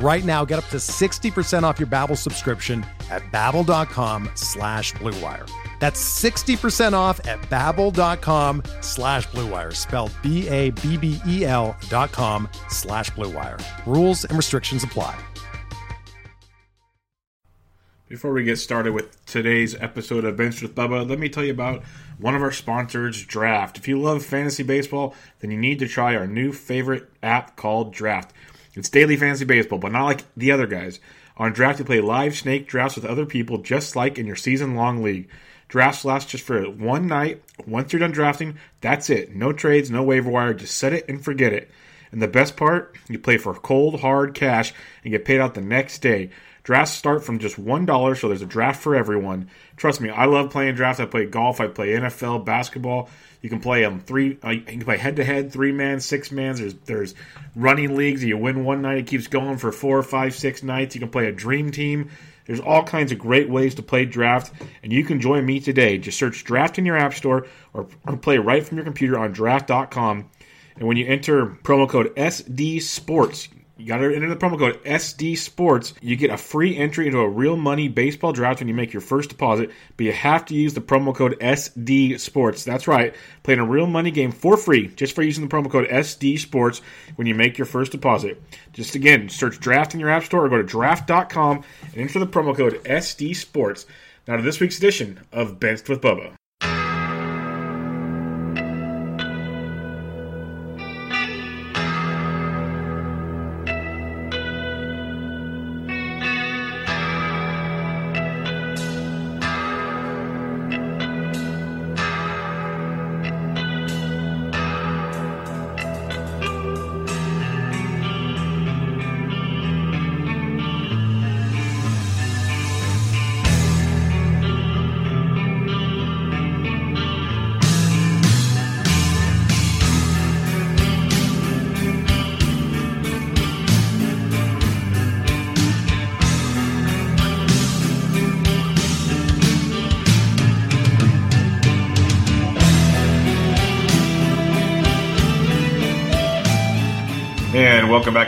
Right now, get up to 60% off your Babbel subscription at babbel.com slash bluewire. That's 60% off at babbel.com slash bluewire, spelled B-A-B-B-E-L dot com slash bluewire. Rules and restrictions apply. Before we get started with today's episode of Bench with Bubba, let me tell you about one of our sponsors, Draft. If you love fantasy baseball, then you need to try our new favorite app called Draft. It's daily fantasy baseball, but not like the other guys. On Draft, you play live snake drafts with other people, just like in your season long league. Drafts last just for one night. Once you're done drafting, that's it. No trades, no waiver wire. Just set it and forget it. And the best part, you play for cold, hard cash and get paid out the next day. Drafts start from just $1, so there's a draft for everyone. Trust me, I love playing drafts. I play golf, I play NFL, basketball. You can play um three. Uh, you can play head to head, three man, six man. There's there's running leagues. You win one night, it keeps going for four, five, six nights. You can play a dream team. There's all kinds of great ways to play draft, and you can join me today. Just search draft in your app store or, or play right from your computer on draft.com. And when you enter promo code SD Sports, you got to enter the promo code SD Sports. You get a free entry into a real money baseball draft when you make your first deposit, but you have to use the promo code SD Sports. That's right, playing a real money game for free just for using the promo code SD Sports when you make your first deposit. Just again, search draft in your app store or go to draft.com and enter the promo code SD Sports. Now to this week's edition of Benched with Bubba.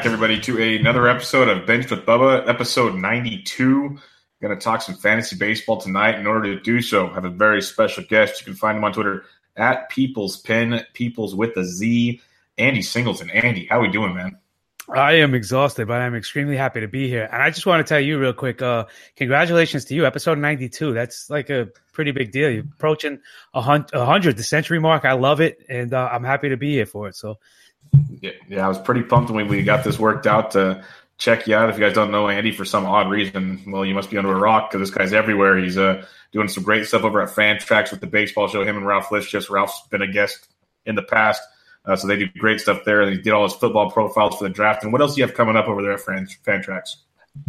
Back, everybody, to another episode of Bench with Bubba, episode 92. Going to talk some fantasy baseball tonight. In order to do so, have a very special guest. You can find him on Twitter at People's Pen, People's with a Z, Andy Singleton. Andy, how are we doing, man? I am exhausted, but I'm extremely happy to be here. And I just want to tell you real quick, uh, congratulations to you, episode 92. That's like a pretty big deal. You're approaching a hundred, the century mark. I love it, and uh, I'm happy to be here for it. So yeah, yeah, I was pretty pumped when we got this worked out to check you out. If you guys don't know Andy for some odd reason, well, you must be under a rock because this guy's everywhere. He's uh, doing some great stuff over at Fantrax with the baseball show. Him and Ralph Lifshitz. Ralph's been a guest in the past, uh, so they do great stuff there. He did all his football profiles for the draft. And what else do you have coming up over there at Fan, Fantrax?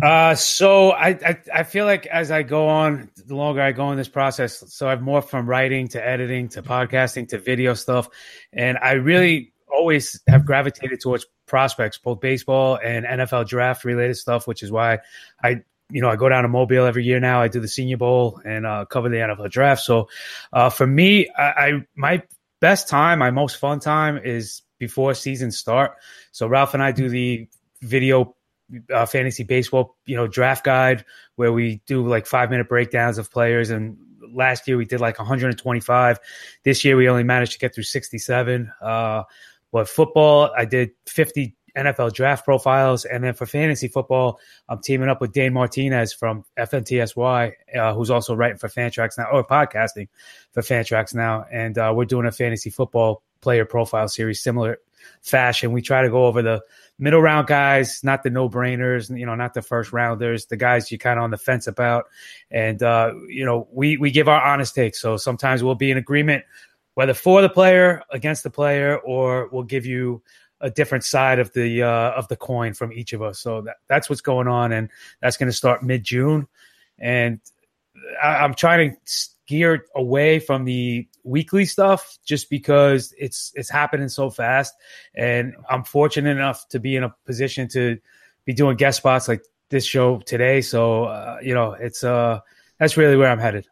Uh, so I, I, I feel like as I go on, the longer I go in this process, so I've more from writing to editing to podcasting to video stuff, and I really always have gravitated towards prospects, both baseball and NFL draft related stuff, which is why I you know, I go down to Mobile every year now. I do the Senior Bowl and uh, cover the NFL draft. So, uh, for me, I, I, my best time, my most fun time is before season start. So Ralph and I do the video uh, fantasy baseball, you know, draft guide where we do like five minute breakdowns of players. And last year we did like 125. This year we only managed to get through 67. But football, I did 50 NFL draft profiles. And then for fantasy football, I'm teaming up with Dane Martinez from FNTSY, uh, who's also writing for Fantrax now, or podcasting for Fantrax now. And uh, we're doing a fantasy football player profile series, similar fashion. We try to go over the middle round guys, not the no brainers, you know, not the first rounders, the guys you kind of on the fence about. And, uh, you know, we, we give our honest take. So sometimes we'll be in agreement, whether for the player, against the player, or we'll give you a different side of the uh, of the coin from each of us. So that, that's what's going on, and that's going to start mid June. And I, am trying to steer away from the weekly stuff just because it's it's happening so fast. And I'm fortunate enough to be in a position to be doing guest spots like this show today. So uh, you know, it's uh that's really where I'm headed.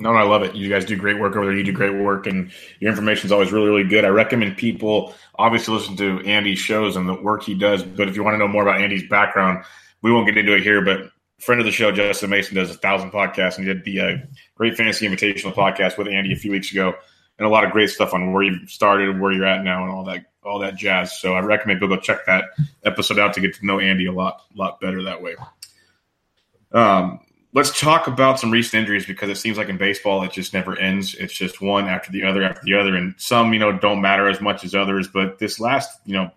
No, no, I love it. You guys do great work over there. You do great work, and your information is always really, really good. I recommend people obviously listen to Andy's shows and the work he does. But if you want to know more about Andy's background, we won't get into it here. But friend of the show, Justin Mason, does a thousand podcasts, and he did the uh, Great Fantasy Invitational podcast with Andy a few weeks ago, and a lot of great stuff on where you started, where you're at now, and all that, all that jazz. So I recommend people go check that episode out to get to know Andy a lot, lot better that way. Um, let's talk about some recent injuries because it seems like in baseball it just never ends. It's just one after the other after the other, and some you know don't matter as much as others. But this last you know,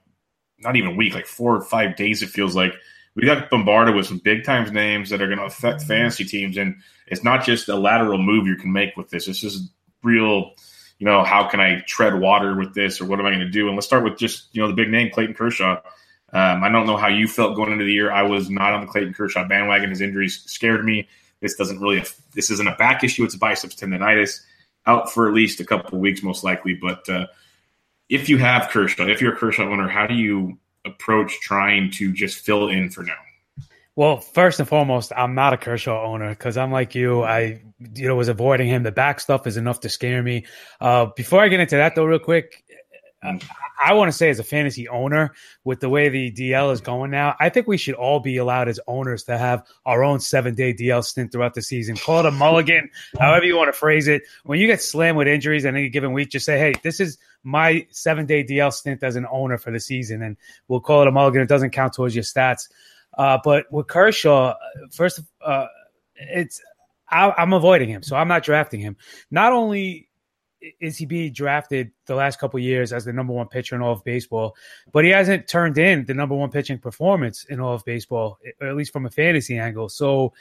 not even week, like four or five days, it feels like we got bombarded with some big times names that are going to affect mm-hmm. fantasy teams, and it's not just a lateral move you can make with this. It's just real. You know, how can I tread water with this, or what am I going to do? And let's start with just you know the big name Clayton Kershaw. Um, I don't know how you felt going into the year. I was not on the Clayton Kershaw bandwagon. His injuries scared me. This doesn't really. This isn't a back issue. It's a biceps tendonitis. Out for at least a couple weeks, most likely. But uh, if you have Kershaw, if you're a Kershaw owner, how do you approach trying to just fill in for now? Well, first and foremost, I'm not a Kershaw owner because I'm like you. I you know was avoiding him. The back stuff is enough to scare me. Uh, before I get into that, though, real quick, mm. I want to say as a fantasy owner, with the way the DL is going now, I think we should all be allowed as owners to have our own seven day DL stint throughout the season. Call it a mulligan, however you want to phrase it. When you get slammed with injuries in any given week, just say, hey, this is my seven day DL stint as an owner for the season. And we'll call it a mulligan. It doesn't count towards your stats. Uh, but with Kershaw, first, uh, it's I, I'm avoiding him, so I'm not drafting him. Not only is he being drafted the last couple years as the number one pitcher in all of baseball, but he hasn't turned in the number one pitching performance in all of baseball, at least from a fantasy angle. So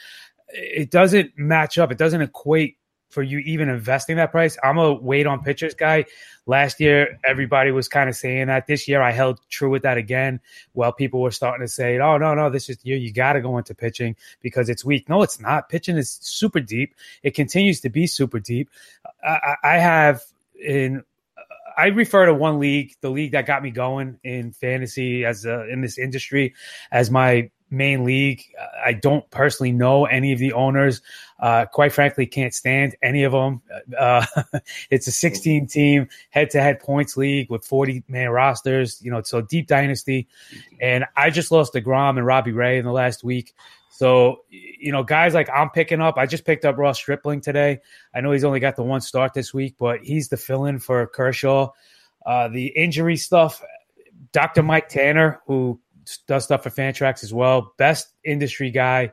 it doesn't match up. It doesn't equate for you even investing that price. I'm a wait on pitchers guy. Last year, everybody was kind of saying that. This year, I held true with that again. While people were starting to say, "Oh no, no, this is year you got to go into pitching because it's weak." No, it's not. Pitching is super deep. It continues to be super deep. I, I have in I refer to one league, the league that got me going in fantasy as a, in this industry, as my main league. I don't personally know any of the owners. Uh, quite frankly, can't stand any of them. Uh, it's a 16 team head to head points league with 40 man rosters. You know, so deep dynasty. And I just lost DeGrom and Robbie Ray in the last week. So, you know, guys like I'm picking up, I just picked up Ross Stripling today. I know he's only got the one start this week, but he's the fill in for Kershaw. Uh, the injury stuff, Dr. Mike Tanner, who does stuff for Fantrax as well. Best industry guy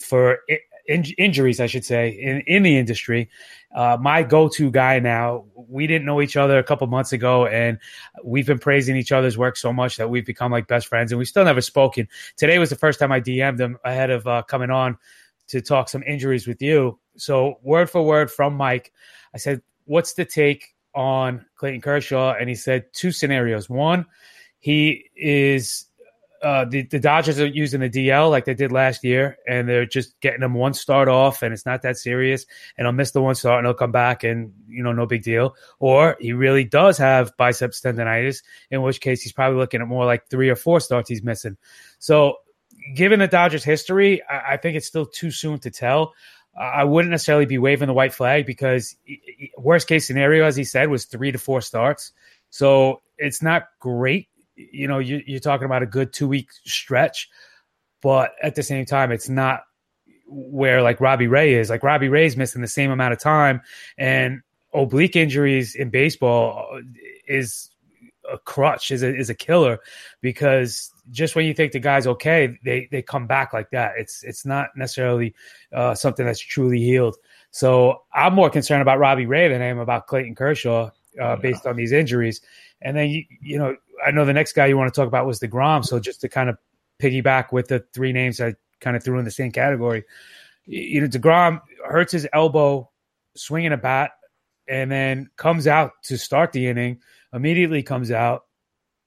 for in, injuries, I should say, in, in the industry. Uh, my go-to guy now. We didn't know each other a couple months ago, and we've been praising each other's work so much that we've become like best friends, and we still never spoken. Today was the first time I DM'd him ahead of uh, coming on to talk some injuries with you. So word for word from Mike, I said, "What's the take on Clayton Kershaw?" And he said two scenarios. One, he is uh, the, the Dodgers are using the DL like they did last year, and they're just getting them one start off, and it's not that serious. And he'll miss the one start, and he'll come back, and you know, no big deal. Or he really does have biceps tendonitis, in which case he's probably looking at more like three or four starts he's missing. So, given the Dodgers' history, I, I think it's still too soon to tell. I wouldn't necessarily be waving the white flag because worst case scenario, as he said, was three to four starts. So it's not great you know, you, you're talking about a good two week stretch, but at the same time, it's not where like Robbie Ray is. Like Robbie Ray's missing the same amount of time, and oblique injuries in baseball is a crutch, is a, is a killer because just when you think the guy's okay, they they come back like that. It's it's not necessarily uh, something that's truly healed. So I'm more concerned about Robbie Ray than I am about Clayton Kershaw. Uh, based on these injuries. And then you, you know, I know the next guy you want to talk about was the Degrom. So just to kind of piggyback with the three names I kind of threw in the same category, you know, Degrom hurts his elbow swinging a bat, and then comes out to start the inning. Immediately comes out.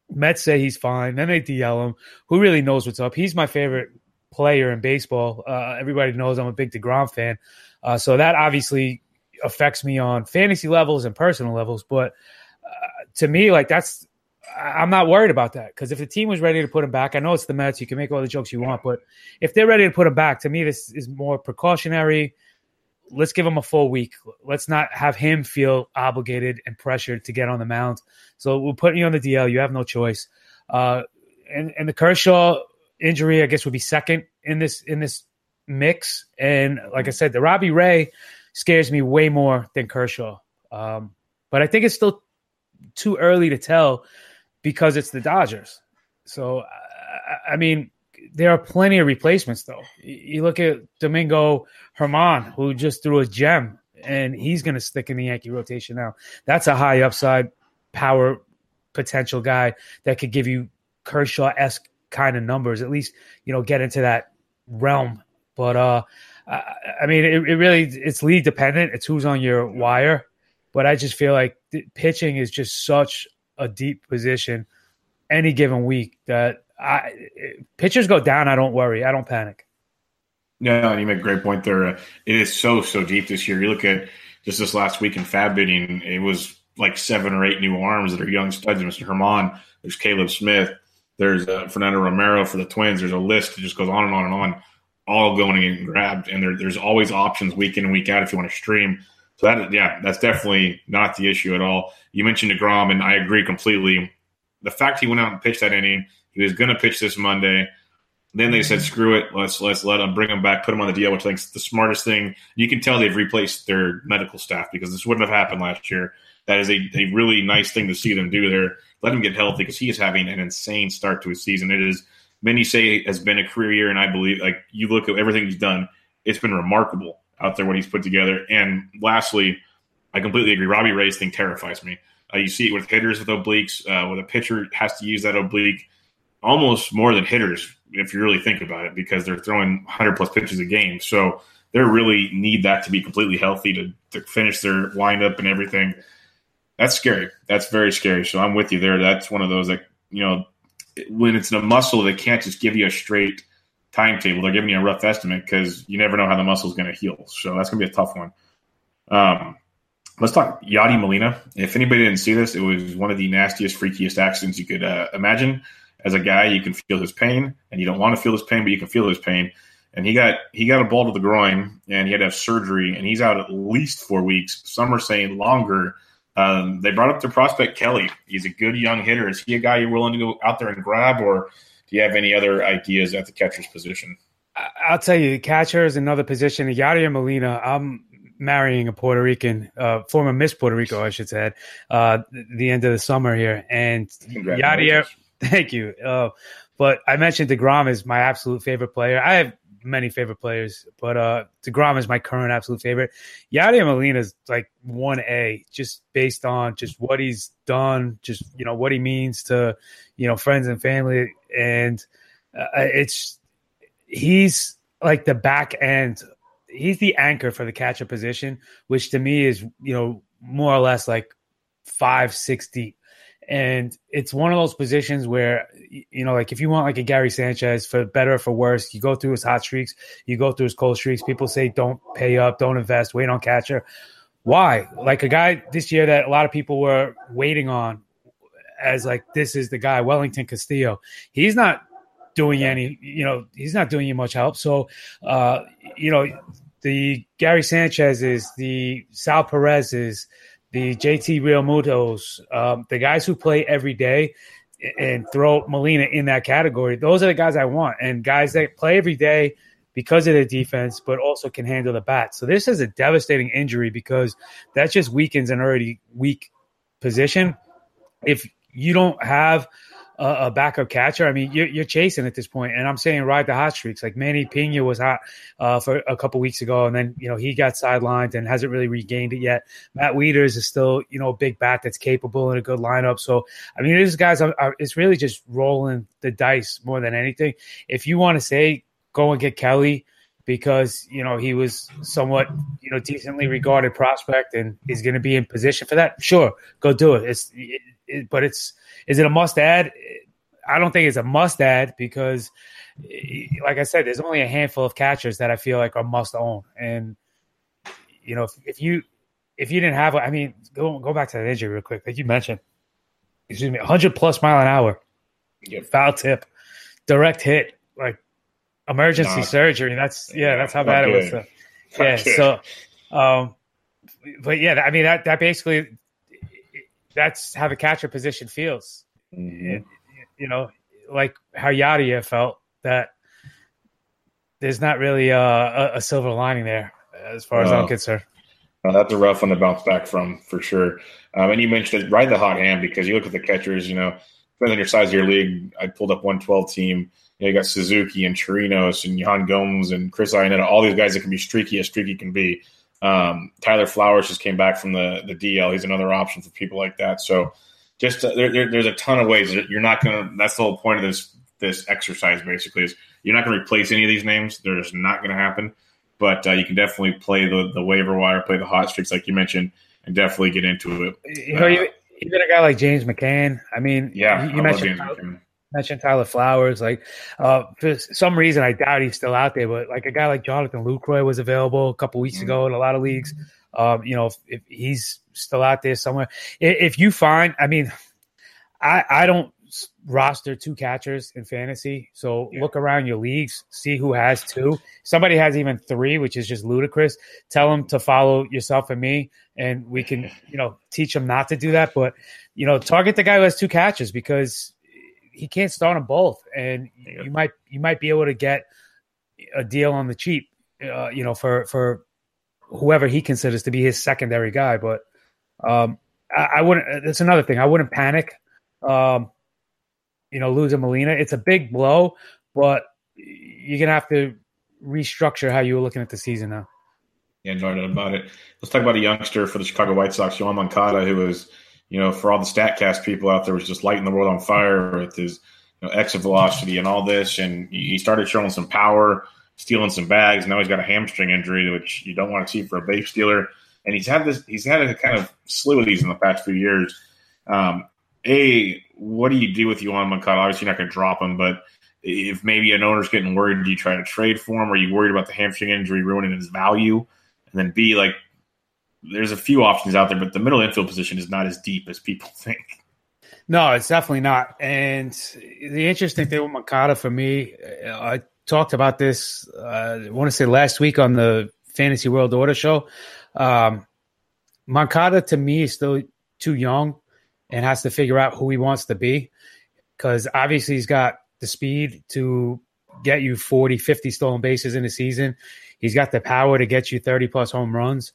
Mets say he's fine. Then they DL him. Who really knows what's up? He's my favorite player in baseball. Uh, everybody knows I'm a big Degrom fan, uh, so that obviously affects me on fantasy levels and personal levels. But uh, to me, like that's I'm not worried about that because if the team was ready to put him back, I know it's the Mets. You can make all the jokes you want, but if they're ready to put him back, to me, this is more precautionary. Let's give him a full week. Let's not have him feel obligated and pressured to get on the mound. So we're putting you on the DL. You have no choice. Uh, and, and the Kershaw injury, I guess, would be second in this in this mix. And like I said, the Robbie Ray scares me way more than Kershaw. Um, but I think it's still too early to tell because it's the Dodgers. So, I mean, there are plenty of replacements, though. You look at Domingo Germán, who just threw a gem, and he's going to stick in the Yankee rotation now. That's a high upside power potential guy that could give you Kershaw esque kind of numbers, at least, you know, get into that realm. But, uh, I mean, it, it really it's league dependent. It's who's on your wire, but I just feel like pitching is just such a deep position any given week that I pitchers go down. I don't worry. I don't panic. No, and you make a great point there. Uh, it is so so deep this year. You look at just this last week in FAAB bidding, it was like seven or eight new arms that are young studs. Mr. Germán, there's Caleb Smith, there's uh, Fernando Romero for the Twins. There's a list that just goes on and on and on, all going and grabbed. And there, there's always options week in and week out if you want to stream. So that yeah, that's definitely not the issue at all. You mentioned Degrom, and I agree completely. The fact he went out and pitched that inning, he was going to pitch this Monday. Then they said, "Screw it, let's let's let him bring him back, put him on the DL," which I think is the smartest thing. You can tell they've replaced their medical staff because this wouldn't have happened last year. That is a, a really nice thing to see them do there. Let him get healthy because he is having an insane start to his season. It is many say has been a career year, and I believe like you look at everything he's done, it's been remarkable out there what he's put together. And lastly, I completely agree. Robbie Ray's thing terrifies me. Uh, you see it with hitters with obliques, uh, with a pitcher has to use that oblique almost more than hitters if you really think about it, because they're throwing 100 plus pitches a game. So they really need that to be completely healthy to, to finish their windup and everything. That's scary. That's very scary. So I'm with you there. That's one of those that you know when it's a muscle, they can't just give you a straight timetable. They're giving you a rough estimate because you never know how the muscle is going to heal. So that's going to be a tough one. Um, let's talk Yadi Molina. If anybody didn't see this, it was one of the nastiest, freakiest accidents you could uh, imagine. As a guy, you can feel his pain, and you don't want to feel his pain, but you can feel his pain. And he got he got a ball to the groin, and he had to have surgery, and he's out at least four weeks. Some are saying longer. Um, they brought up the prospect Kelly. He's a good young hitter. Is he a guy you're willing to go out there and grab, or do you have any other ideas at the catcher's position? I'll tell you, catcher is another position. Yadier Molina, I'm marrying a Puerto Rican, uh, former Miss Puerto Rico, I should say, uh, the end of the summer here. And Yadier, thank you. Uh, but I mentioned DeGrom is my absolute favorite player. I have many favorite players, but uh, DeGrom is my current absolute favorite. Yadier Molina is like 1A just based on just what he's done, just, you know, what he means to, you know, friends and family. And uh, it's, he's like the back end. He's the anchor for the catcher position, which to me is, you know, more or less like five, six deep. And it's one of those positions where, you know, like if you want like a Gary Sanchez for better or for worse, you go through his hot streaks, you go through his cold streaks. People say don't pay up, don't invest, wait on catcher. Why? Like a guy this year that a lot of people were waiting on as like this is the guy, Wellington Castillo. He's not doing any, you know, he's not doing you much help. So, uh, you know, the Gary Sanchez is the Sal Perez is the JT Realmutos, um, the guys who play every day and throw Molina in that category. Those are the guys I want, and guys that play every day because of their defense, but also can handle the bat. So this is a devastating injury because that just weakens an already weak position. If you don't have a, backup catcher, I mean, you're, you're, chasing at this point, and I'm saying ride the hot streaks. Like Manny Piña was hot uh, for a couple weeks ago, and then you know he got sidelined and hasn't really regained it yet. Matt Wieters is still you know a big bat that's capable in a good lineup. So I mean, these guys, are, are, it's really just rolling the dice more than anything. If you want to say go and get Kelly because you know he was somewhat you know decently regarded prospect and is going to be in position for that. Sure, go do it. It's it, it, but it's is it a must add? I don't think it's a must add because, like I said, there's only a handful of catchers that I feel like are must own. And you know, if, if you if you didn't have, I mean, go go back to that injury real quick, like you mentioned. Excuse me, 100 plus mile an hour, yep. foul tip, direct hit, like emergency surgery. That's yeah, that's how bad good. it was. So, yeah, so um, but yeah, I mean that that basically that's how the catcher position feels. Mm-hmm. you know, like how Yadier felt that there's not really a, a, silver lining there as far as I'm concerned. that's a rough one to bounce back from for sure. Um, and you mentioned it, ride the hot hand because you look at the catchers, you know, depending on your size of your league, I pulled up 112 team you, know, you got Suzuki and Chirinos and Yan Gomes and Chris Iannetta, all these guys that can be streaky as streaky can be. Um, Tyler Flowers just came back from the the DL. He's another option for people like that. So just uh, there, there, there's a ton of ways that you're not going to. That's the whole point of this this exercise. Basically, is you're not going to replace any of these names. They're just not going to happen. But uh, you can definitely play the the waiver wire, play the hot streaks like you mentioned, and definitely get into it. You know, uh, even a guy like James McCann. I mean, yeah, you, you mentioned mentioned Tyler Flowers. Like uh, for some reason, I doubt he's still out there. But like a guy like Jonathan Lucroy was available a couple weeks mm-hmm. ago in a lot of leagues. Um, you know, if, if, he's still out there somewhere, if, if you find, I mean, I I don't roster two catchers in fantasy. So yeah. look around your leagues, see who has two. Somebody has even three, which is just ludicrous. Tell them to follow yourself and me, and we can, you know, teach them not to do that. But you know, target the guy who has two catches because he can't start them both, and yeah. you might you might be able to get a deal on the cheap, uh, you know, for for whoever he considers to be his secondary guy. But um, I, I, wouldn't. That's another thing. I wouldn't panic. Um, you know, losing Molina, it's a big blow, but you're gonna have to restructure how you were looking at the season now. Yeah, no doubt about it. Let's talk about a youngster for the Chicago White Sox, Yoan Moncada, who was you know, for all the Statcast people out there, was just lighting the world on fire with his you know, exit velocity and all this. And he started showing some power, stealing some bags. Now he's got a hamstring injury, which you don't want to see for a base stealer. And he's had this, he's had a kind of slew of these in the past few years. Um, a, what do you do with Yoan Moncada? Obviously, you're not going to drop him, but if maybe an owner's getting worried, do you try to trade for him? Are you worried about the hamstring injury ruining his value? And then B, like, there's a few options out there, but the middle infield position is not as deep as people think. No, it's definitely not. And the interesting thing with Moncada for me, I talked about this. Uh, I want to say last week on the Fantasy World Order show. Um, to me is still too young and has to figure out who he wants to be because obviously he's got the speed to get you 40, 50 stolen bases in a season. He's got the power to get you 30 plus home runs.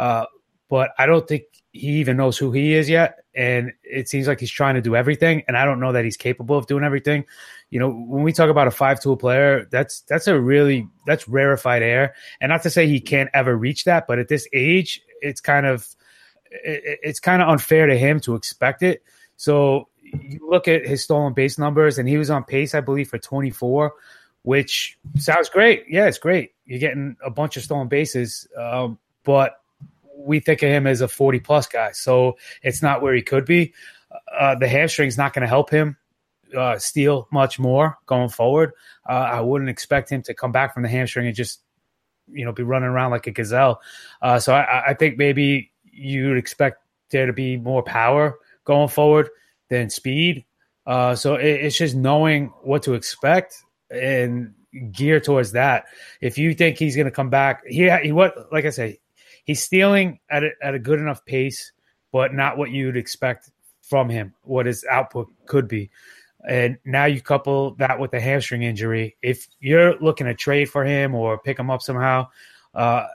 Uh, but I don't think he even knows who he is yet. And it seems like he's trying to do everything. And I don't know that he's capable of doing everything. You know, when we talk about a five tool player, that's that's a really that's rarefied air. And not to say he can't ever reach that, but at this age, it's kind of it, it's kind of unfair to him to expect it. So you look at his stolen base numbers, and he was on pace, I believe, for 24, which sounds great. Yeah, it's great. You're getting a bunch of stolen bases, um, but we think of him as a 40 plus guy. So it's not where he could be. Uh, the hamstring's not going to help him uh, steal much more going forward. Uh, I wouldn't expect him to come back from the hamstring and just, you know, be running around like a gazelle. Uh, so I, I, think maybe you'd expect there to be more power going forward than speed. Uh, so it, it's just knowing what to expect and gear towards that. If you think he's going to come back, he, he what like I say, he's stealing at a, at a good enough pace, but not what you'd expect from him, what his output could be. And now you couple that with the hamstring injury. If you're looking to trade for him or pick him up somehow, uh,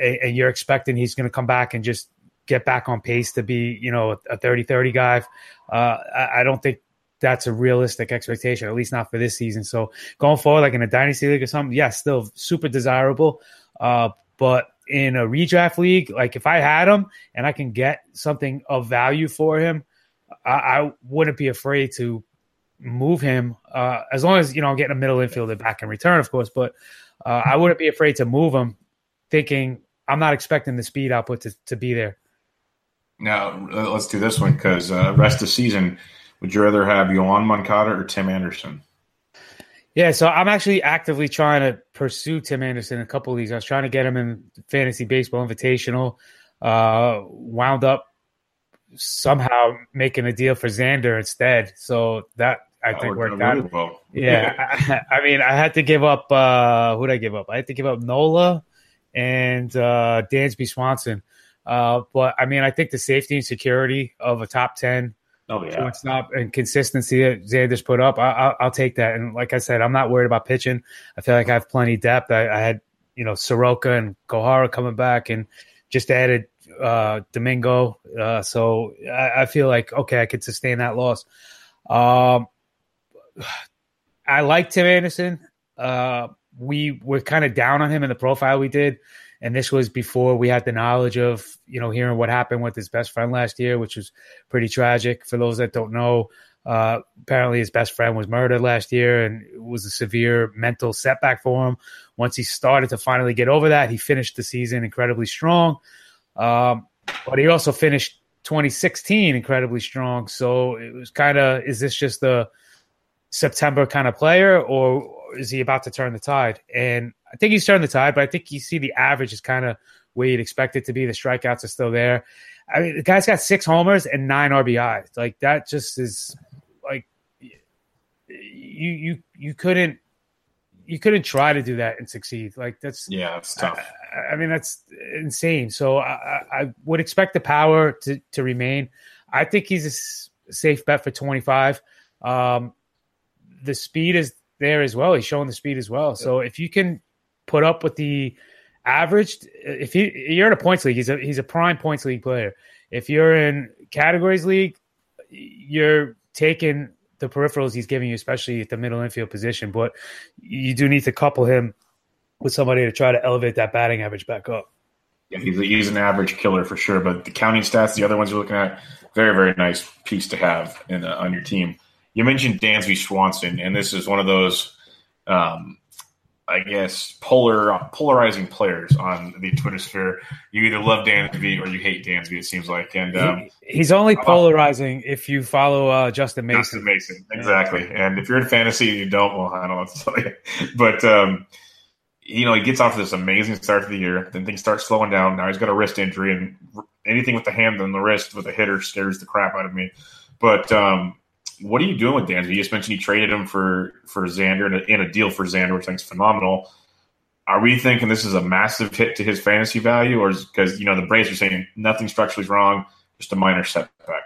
and you're expecting he's going to come back and just get back on pace to be, you know, a 30 30 guy, uh, I don't think that's a realistic expectation, at least not for this season. So going forward, like in a dynasty league or something, yeah, still super desirable. Uh, but in a redraft league, like if I had him and I can get something of value for him, I, I wouldn't be afraid to move him uh, as long as you know I'm getting a middle infielder back in return, of course. But uh, I wouldn't be afraid to move him, thinking I'm not expecting the speed output to, to be there. Now let's do this one because uh, rest of the season, would you rather have Yoan Moncada or Tim Anderson? Yeah, so I'm actually actively trying to pursue Tim Anderson in a couple of these. I was trying to get him in fantasy baseball invitational. Uh, wound up somehow making a deal for Xander instead. So that I that think worked out. Really well. Yeah, I, I, mean, I had to give up. Uh, who did I give up? I had to give up Nola and uh, Dansby Swanson. Uh, but I mean, I think the safety and security of a top ten oh, yeah. shortstop and consistency that Xander's put up, I, will take that. And like I said, I'm not worried about pitching. I feel like I have plenty of depth. I, I had you know Soroka and Kohara coming back, and just added uh, Domingo. Uh, so I, I, feel like okay, I could sustain that loss. Um, I like Tim Anderson. Uh, we were kind of down on him in the profile we did, and this was before we had the knowledge of you know hearing what happened with his best friend last year, which was pretty tragic. For those that don't know, uh, apparently his best friend was murdered last year, and it was a severe mental setback for him. Once he started to finally get over that, he finished the season incredibly strong. Um, but he also finished 2016 incredibly strong. So it was kind of, is this just a September kind of player, or is he about to turn the tide? And I think he's turned the tide, but I think you see the average is kind of where you'd expect it to be. The strikeouts are still there. I mean, the guy's got six homers and nine RBIs. Like that just is like you you you couldn't you couldn't try to do that and succeed. Like that's yeah, it's tough. I, I mean, that's insane. So I, I, would expect the power to to remain. I think he's a safe bet for twenty five. Um, the speed is there as well. He's showing the speed as well. So if you can put up with the average, if you you're in a points league, he's a he's a prime points league player. If you're in categories league, you're taking the peripherals he's giving you, especially at the middle infield position. But you do need to couple him with somebody to try to elevate that batting average back up. Yeah, he's, he's an average killer for sure. But the counting stats, the other ones you're looking at, very, very nice piece to have in, on your team. You mentioned Dansby Swanson, and this is one of those um, I guess, polar polarizing players on the Twitter sphere. You either love Dansby or you hate Dansby. It seems like, and um, he's only polarizing if you follow uh, Justin Mason. Justin Mason, exactly. Yeah. And if you're in fantasy and you don't, well, I don't know what to tell you. But um, you know, he gets off to this amazing start to the year. Then things start slowing down. Now he's got a wrist injury, and anything with the hand and the wrist with a hitter scares the crap out of me. But um, what are you doing with Dansby? You just mentioned you traded him for for Xander and a, and a deal for Xander, which I think is phenomenal. Are we thinking this is a massive hit to his fantasy value, or because you know the Braves are saying nothing structurally is wrong, just a minor setback?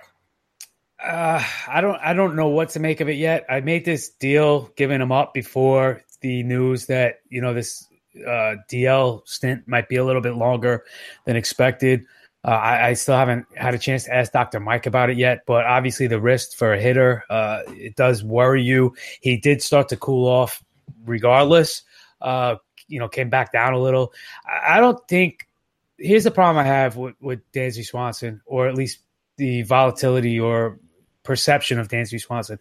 Uh, I don't I don't know what to make of it yet. I made this deal giving him up before the news that you know this uh, DL stint might be a little bit longer than expected. Uh, I, I, still haven't had a chance to ask Dr. Mike about it yet, but obviously the wrist for a hitter, uh, it does worry you. He did start to cool off regardless. Uh, you know, came back down a little. I, I don't think. Here's the problem I have with, with Swanson, or at least the volatility or perception of Dansby Swanson.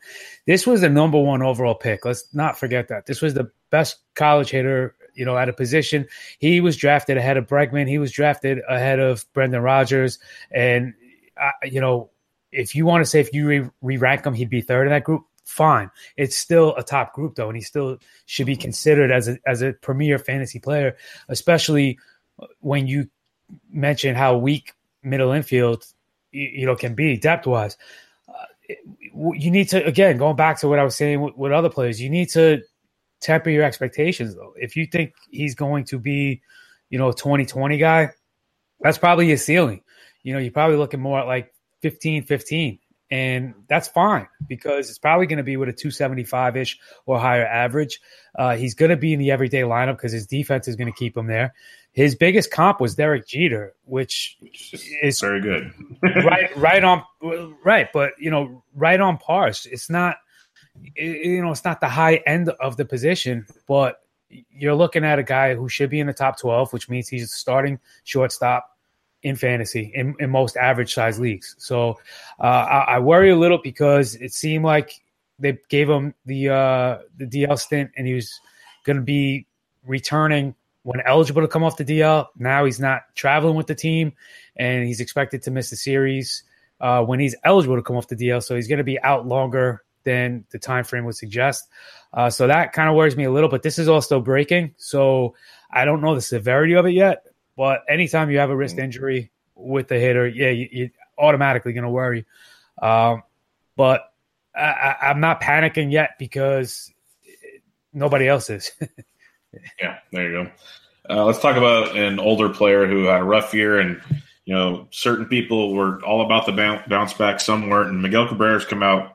This was the number one overall pick. Let's not forget that. This was the best college hitter you know, at a position. He was drafted ahead of Bregman. He was drafted ahead of Brendan Rodgers. And, you know, if you want to say if you re rank him, he'd be third in that group. Fine. It's still a top group though, and he still should be considered as a as a premier fantasy player, especially when you mention how weak middle infield you, you know can be depth wise. Uh, you need to again going back to what I was saying with, with other players. You need to temper your expectations though. If you think he's going to be, you know, a 2020 guy, that's probably his ceiling. You know, you're probably looking more at like 15 15. And that's fine because it's probably going to be with a 275 ish or higher average. Uh, he's going to be in the everyday lineup because his defense is going to keep him there. his biggest comp was Derek Jeter, which is very good. right, right on, right. But you know, right on par. It's not, you know, it's not the high end of the position, but you're looking at a guy who should be in the top 12, which means he's starting shortstop in fantasy in, in most average size leagues. So uh, I, I, worry a little because it seemed like they gave him the uh, the DL stint and he was going to be returning when eligible to come off the DL. Now he's not traveling with the team and he's expected to miss the series uh, when he's eligible to come off the DL. So he's going to be out longer than the time frame would suggest. Uh, so that kind of worries me a little, but this is all still breaking. So I don't know the severity of it yet. But anytime you have a wrist mm. injury with the hitter, yeah, you, are automatically going to worry. Um, but I, am not panicking yet because nobody else is. yeah, there you go. Uh, let's talk about an older player who had a rough year, and you know, certain people were all about the bounce back, some weren't. And Miguel Cabrera's come out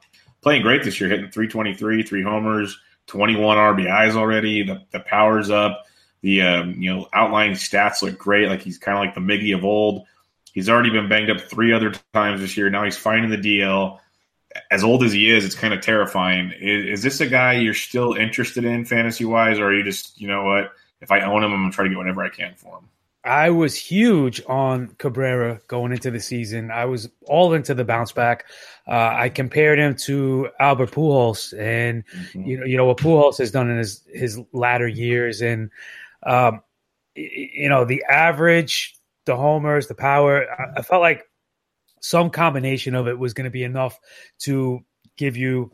playing great this year, hitting 323, three homers, 21 RBIs already. The, the power's up. The um, you know outlying stats look great. Like he's kind of like the Miggy of old. He's already been banged up three other times this year. Now he's finding the DL. As old as he is, it's kind of terrifying. Is, is this a guy you're still interested in fantasy wise, or are you just you know what? If I own him, I'm gonna try to get whatever I can for him. I was huge on Cabrera going into the season. I was all into the bounce back. Uh, I compared him to Albert Pujols, and mm-hmm. you know, you know what Pujols has done in his his latter years, and um, you know the average, the homers, the power. I, I felt like some combination of it was going to be enough to give you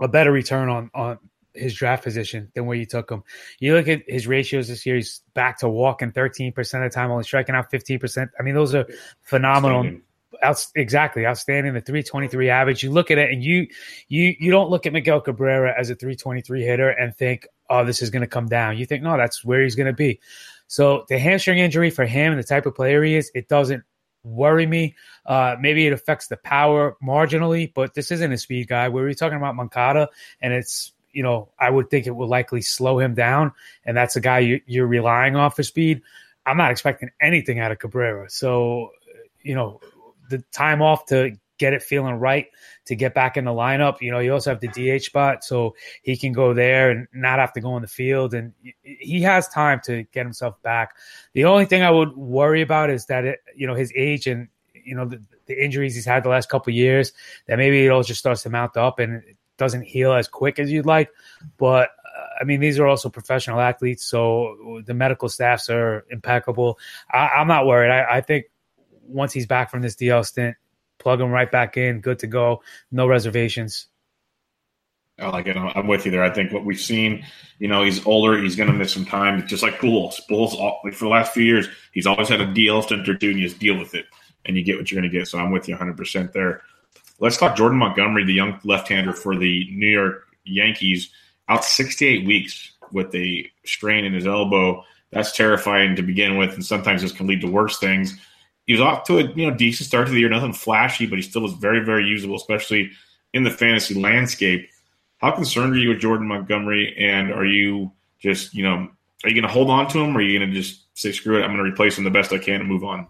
a better return on on his draft position than where you took him. You look at his ratios this year; he's back to walking 13% of the time, only striking out 15%. I mean, those are phenomenal. Out, exactly outstanding. The 323 average. You look at it, and you you you don't look at Miguel Cabrera as a 323 hitter and think, oh, this is going to come down. You think, no, that's where he's going to be. So the hamstring injury for him and the type of player he is, it doesn't worry me. Uh, maybe it affects the power marginally, but this isn't a speed guy. We were talking about Moncada, and it's you know, I would think it will likely slow him down, and that's a guy you, you're relying on for speed. I'm not expecting anything out of Cabrera. So, you know, the time off to get it feeling right to get back in the lineup. You know, you also have the DH spot, so he can go there and not have to go in the field, and he has time to get himself back. The only thing I would worry about is that it, you know, his age and you know the, the injuries he's had the last couple years. That maybe it all just starts to mount up, and doesn't heal as quick as you'd like. But uh, I mean, these are also professional athletes, so the medical staffs are impeccable. I, am not worried. I, I, think once he's back from this DL stint, plug him right back in, good to go, no reservations. I like it. I'm with you there. I think what we've seen, you know, he's older. He's going to miss some time, just like Pujols. Pujols, like for the last few years, he's always had a DL stint or two, and you just deal with it, and you get what you're going to get. So I'm with you 100 percent there. Let's talk Jordan Montgomery, the young left-hander for the New York Yankees, out 68 weeks with a strain in his elbow. That's terrifying to begin with, and sometimes this can lead to worse things. He was off to a you know decent start to the year, nothing flashy, but he still was very very usable, especially in the fantasy landscape. How concerned are you with Jordan Montgomery, and are you just you know are you going to hold on to him, or are you going to just say screw it, I'm going to replace him the best I can and move on?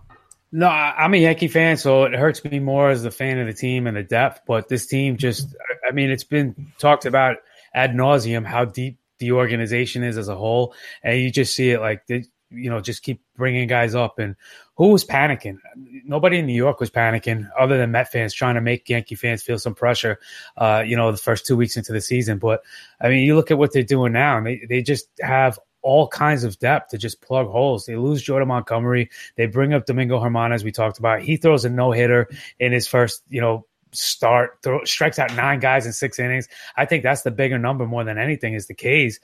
No, I'm a Yankee fan, so it hurts me more as a fan of the team and the depth. But this team just, I mean, it's been talked about ad nauseum how deep the organization is as a whole, and you just see it like, they, you know, just keep bringing guys up. And who was panicking? Nobody in New York was panicking, other than Met fans trying to make Yankee fans feel some pressure. Uh, you know, the first two weeks into the season. But I mean, you look at what they're doing now, and they they just have all kinds of depth to just plug holes. They lose Jordan Montgomery. They bring up Domingo Germán, as we talked about. He throws a no hitter in his first, you know, start, throw, strikes out nine guys in six innings. I think that's the bigger number more than anything is the K's.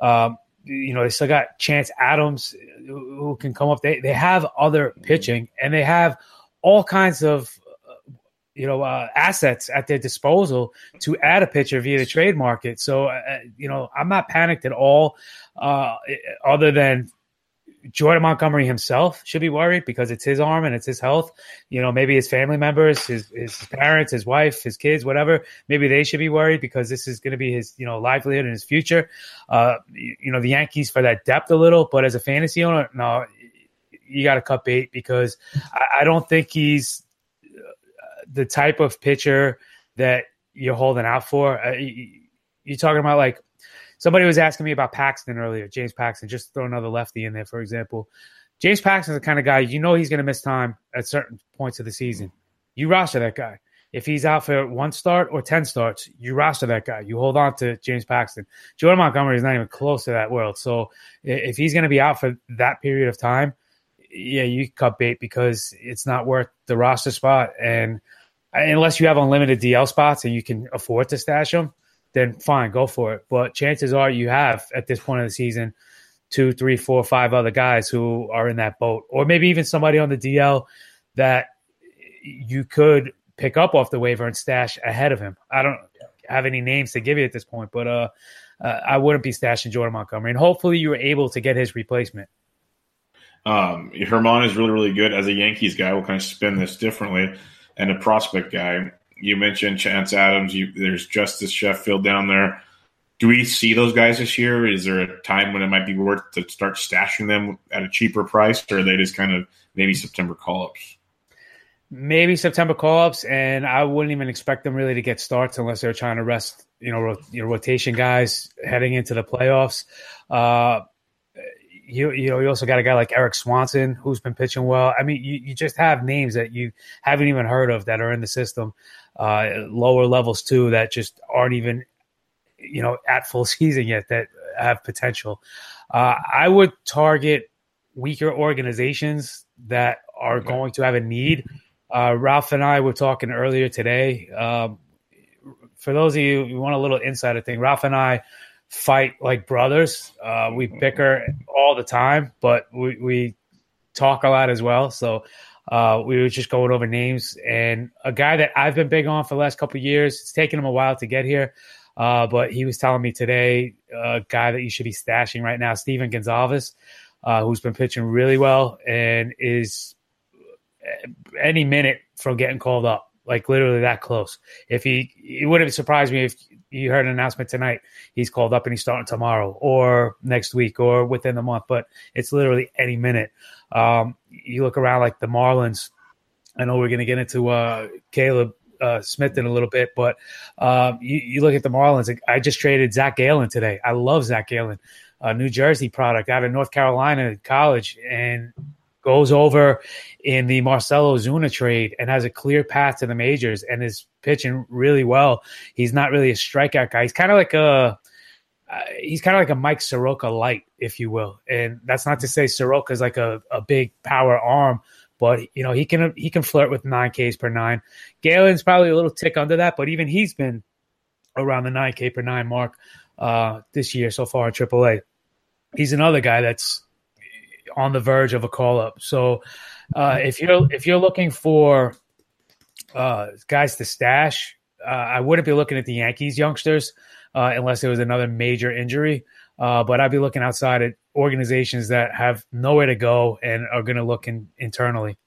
Um, you know, they still got Chance Adams who can come up. They they have other pitching and they have all kinds of you know uh, assets at their disposal to add a pitcher via the trade market. So uh, you know I'm not panicked at all, uh, other than Jordan Montgomery himself should be worried because it's his arm and it's his health. You know, maybe his family members, his his parents, his wife, his kids, whatever. Maybe they should be worried because this is going to be his you know livelihood and his future. Uh, you know, the Yankees for that depth a little, but as a fantasy owner, no, you got to cut bait because I, I don't think he's the type of pitcher that you're holding out for. Uh, you're talking about like somebody was asking me about Paxton earlier, James Paxton. Just throw another lefty in there, for example. James Paxton's the kind of guy you know he's going to miss time at certain points of the season. You roster that guy. If he's out for one start or 10 starts, you roster that guy. You hold on to James Paxton. Jordan Montgomery is not even close to that world. So if he's going to be out for that period of time, yeah, you cut bait because it's not worth the roster spot. And unless you have unlimited DL spots and you can afford to stash them, then fine, go for it. But chances are you have at this point of the season two, three, four, five other guys who are in that boat, or maybe even somebody on the DL that you could pick up off the waiver and stash ahead of him. I don't have any names to give you at this point, but uh, uh, I wouldn't be stashing Jordan Montgomery, and hopefully you were able to get his replacement. Um, Germán is really, really good as a Yankees guy. We'll kind of spin this differently, and a prospect guy you mentioned Chance Adams. You, there's Justus Sheffield down there. Do we see those guys this year? Is there a time when it might be worth to start stashing them at a cheaper price, or are they just kind of maybe September call ups? Maybe September call ups, and I wouldn't even expect them really to get starts unless they're trying to rest, you know, ro- you know rotation guys heading into the playoffs. Uh, you you know you also got a guy like Erik Swanson who's been pitching well. I mean, you, you just have names that you haven't even heard of that are in the system uh, lower levels too that just aren't even you know at full season yet that have potential. Uh, I would target weaker organizations that are going to have a need. Uh, Ralph and I were talking earlier today. Um, for those of you who want a little insider thing, Ralph and I fight like brothers. Uh, we bicker all the time, but we, we talk a lot as well. So uh, we were just going over names, and a guy that I've been big on for the last couple years. It's taken him a while to get here, uh, but he was telling me today a guy that you should be stashing right now, Stephen Gonsalves, uh, who's been pitching really well and is any minute from getting called up, like literally that close. If he, it wouldn't surprise me if you heard an announcement tonight. He's called up and he's starting tomorrow or next week or within the month, but it's literally any minute. Um, you look around like the Marlins. I know we're going to get into uh, Caleb uh, Smith in a little bit, but um, you, you, look at the Marlins. I just traded Zach Gallen today. I love Zach Gallen, a New Jersey product out of North Carolina college, and goes over in the Marcell Ozuna trade and has a clear path to the majors and is pitching really well. He's not really a strikeout guy. He's kind of like a uh, he's kind of like a Mike Soroka light, if you will. And that's not to say Soroka is like a, a big power arm, but you know he can he can flirt with nine Ks per nine. Gallen's probably a little tick under that, but even he's been around the nine K per nine mark uh, this year so far in AAA. He's another guy that's on the verge of a call up. So uh, if you're if you're looking for uh, guys to stash, uh, I wouldn't be looking at the Yankees youngsters uh, unless there was another major injury. Uh, but I'd be looking outside at organizations that have nowhere to go and are going to look in, internally.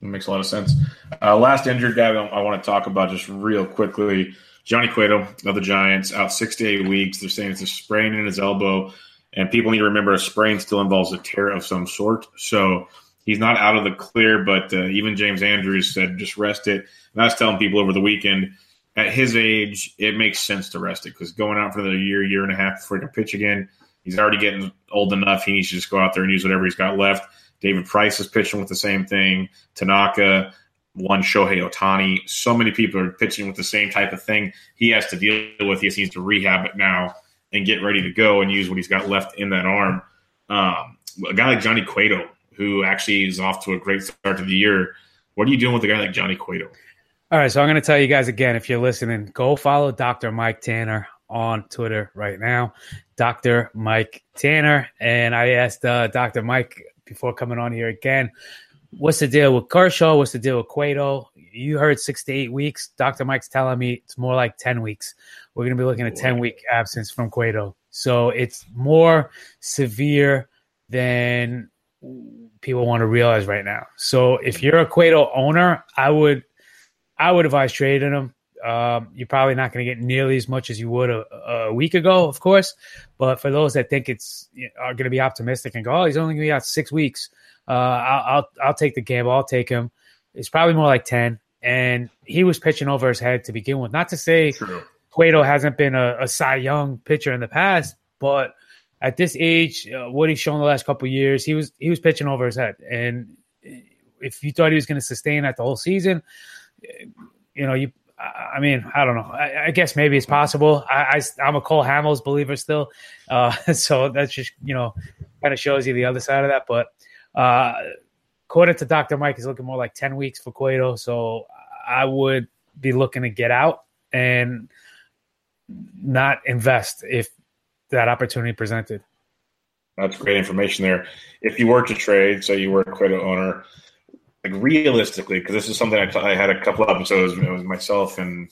Makes a lot of sense. Uh, last injured guy I want to talk about just real quickly Johnny Cueto of the Giants, out six to eight weeks. They're saying it's a sprain in his elbow. And people need to remember a sprain still involves a tear of some sort. So he's not out of the clear, but uh, even James Andrews said just rest it. And I was telling people over the weekend – at his age, it makes sense to rest it because going out for another year, year and a half before he can pitch again, he's already getting old enough. He needs to just go out there and use whatever he's got left. David Price is pitching with the same thing. Tanaka, one Shohei Ohtani. So many people are pitching with the same type of thing. He has to deal with. He needs to rehab it now and get ready to go and use what he's got left in that arm. Um, a guy like Johnny Cueto, who actually is off to a great start to the year. What are you doing with a guy like Johnny Cueto? All right, so I'm going to tell you guys again if you're listening, go follow Dr. Mike Tanner on Twitter right now, Dr. Mike Tanner. And I asked uh, Dr. Mike before coming on here again, what's the deal with Kershaw? What's the deal with Cueto? You heard six to eight weeks. Dr. Mike's telling me it's more like 10 weeks. We're going to be looking at 10 week absence from Cueto. So it's more severe than people want to realize right now. So if you're a Cueto owner, I would I would advise trading him. Um, you're probably not going to get nearly as much as you would a, a, week ago, of course. But for those that think it's are going to be optimistic and go, oh, he's only going to be out six weeks, uh, I'll, I'll, I'll take the gamble. I'll take him. It's probably more like ten. And he was pitching over his head to begin with. Not to say True. Cueto hasn't been a, a Cy Young pitcher in the past, but at this age, uh, what he's shown the last couple years, he was he was pitching over his head. And if you thought he was going to sustain that the whole season, you know, you I mean, I don't know. I, I guess maybe it's possible. I, am a Cole Hamels believer still, uh, so that's just you know kind of shows you the other side of that. But uh, according to Doctor Mike, is looking more like ten weeks for Cueto. So I would be looking to get out and not invest if that opportunity presented. That's great information there. If you were to trade, say you were a Cueto owner, like realistically, because this is something I, t- I had a couple episodes with myself and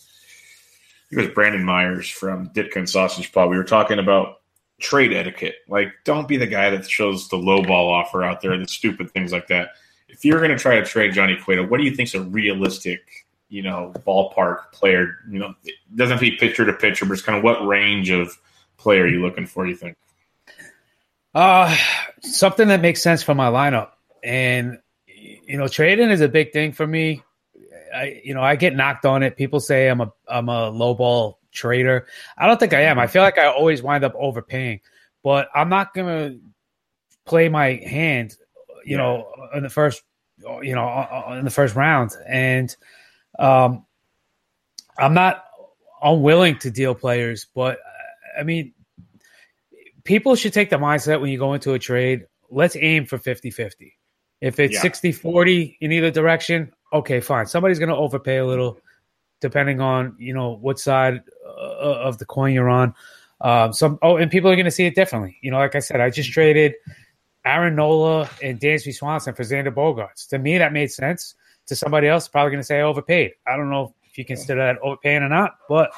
it was Brandon Myers from Ditka and Sausage Paw. We were talking about trade etiquette. Like, don't be the guy that shows the low ball offer out there, the stupid things like that. If you're going to try to trade Johnny Cueto, what do you think is a realistic, you know, ballpark player? You know, it doesn't have to be pitcher to pitcher, but it's kind of what range of player are you looking for? You think? Uh, something that makes sense for my lineup, and you know, trading is a big thing for me. I, you know, I get knocked on it. People say I'm a I'm a low ball trader. I don't think I am. I feel like I always wind up overpaying, but I'm not gonna play my hand. You yeah. know, in the first, you know, in the first round, and um, I'm not unwilling to deal players, but I mean, people should take the mindset when you go into a trade. Let's aim for 50 50. If it's yeah. 60 40 in either direction, okay, fine. Somebody's going to overpay a little depending on, you know, what side uh, of the coin you're on. Um, some oh, and people are going to see it differently. You know, like I said, I just traded Aaron Nola and Dansby Swanson for Xander Bogaerts. To me, that made sense. To somebody else, probably going to say I overpaid. I don't know if you consider that overpaying or not, but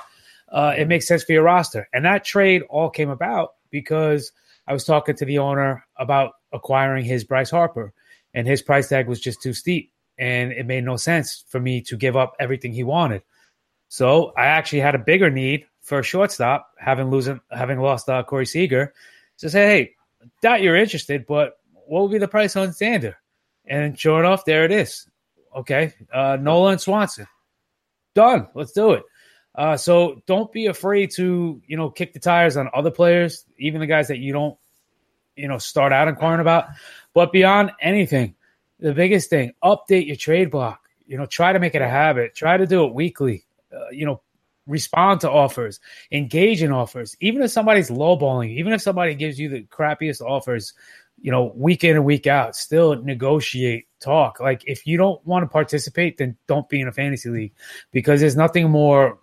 uh, it makes sense for your roster. And that trade all came about because I was talking to the owner about acquiring his Bryce Harper and his price tag was just too steep and it made no sense for me to give up everything he wanted. So I actually had a bigger need for a shortstop, having losing having lost uh, Corey Seager. So say, hey, doubt you're interested, but what would be the price on Xander? And sure enough, there it is. Okay, uh, Nolan Swanson, done. Let's do it. Uh, so don't be afraid to you know kick the tires on other players, even the guys that you don't you know start out inquiring about. But beyond anything, the biggest thing, update your trade block. You know, try to make it a habit. Try to do it weekly. Uh, you know, respond to offers, engage in offers. Even if somebody's lowballing, even if somebody gives you the crappiest offers, you know, week in and week out, still negotiate, talk. Like if you don't want to participate, then don't be in a fantasy league because there's nothing more,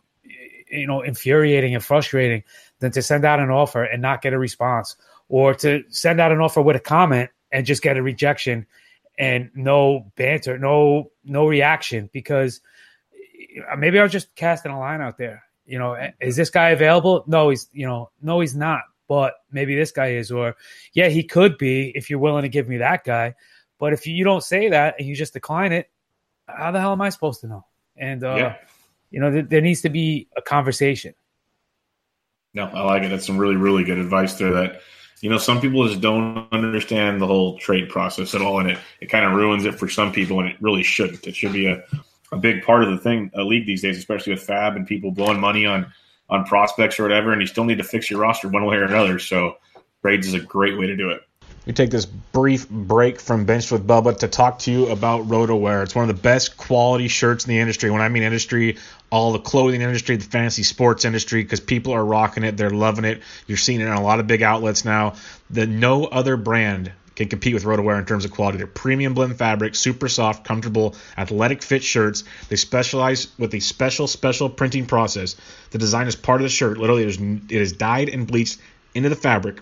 you know, infuriating and frustrating than to send out an offer and not get a response or to send out an offer with a comment and just get a rejection and no banter, no no reaction because uh, maybe I was just casting a line out there. You know, is this guy available? No, he's you know, no, he's not. But maybe this guy is, or yeah, he could be if you're willing to give me that guy. But if you don't say that and you just decline it, how the hell am I supposed to know? And uh, yeah. you know, th- there needs to be a conversation. No, I like it. That's some really, really good advice there. That you know, some people just don't understand the whole trade process at all, and it, it kind of ruins it for some people, and it really shouldn't. It should be a, a big part of the thing, a league these days, especially with FAAB and people blowing money on on prospects or whatever, and you still need to fix your roster one way or another. So, trades is a great way to do it. We take this brief break from Bench with Bubba to talk to you about RotoWear. It's one of the best quality shirts in the industry. When I mean industry, all the clothing industry, the fantasy sports industry, because people are rocking it. They're loving it. You're seeing it in a lot of big outlets now. The no other brand can compete with RotoWear in terms of quality. They're premium blend fabric, super soft, comfortable, athletic fit shirts. They specialize with a special, special printing process. The design is part of the shirt. Literally, it is, it is dyed and bleached into the fabric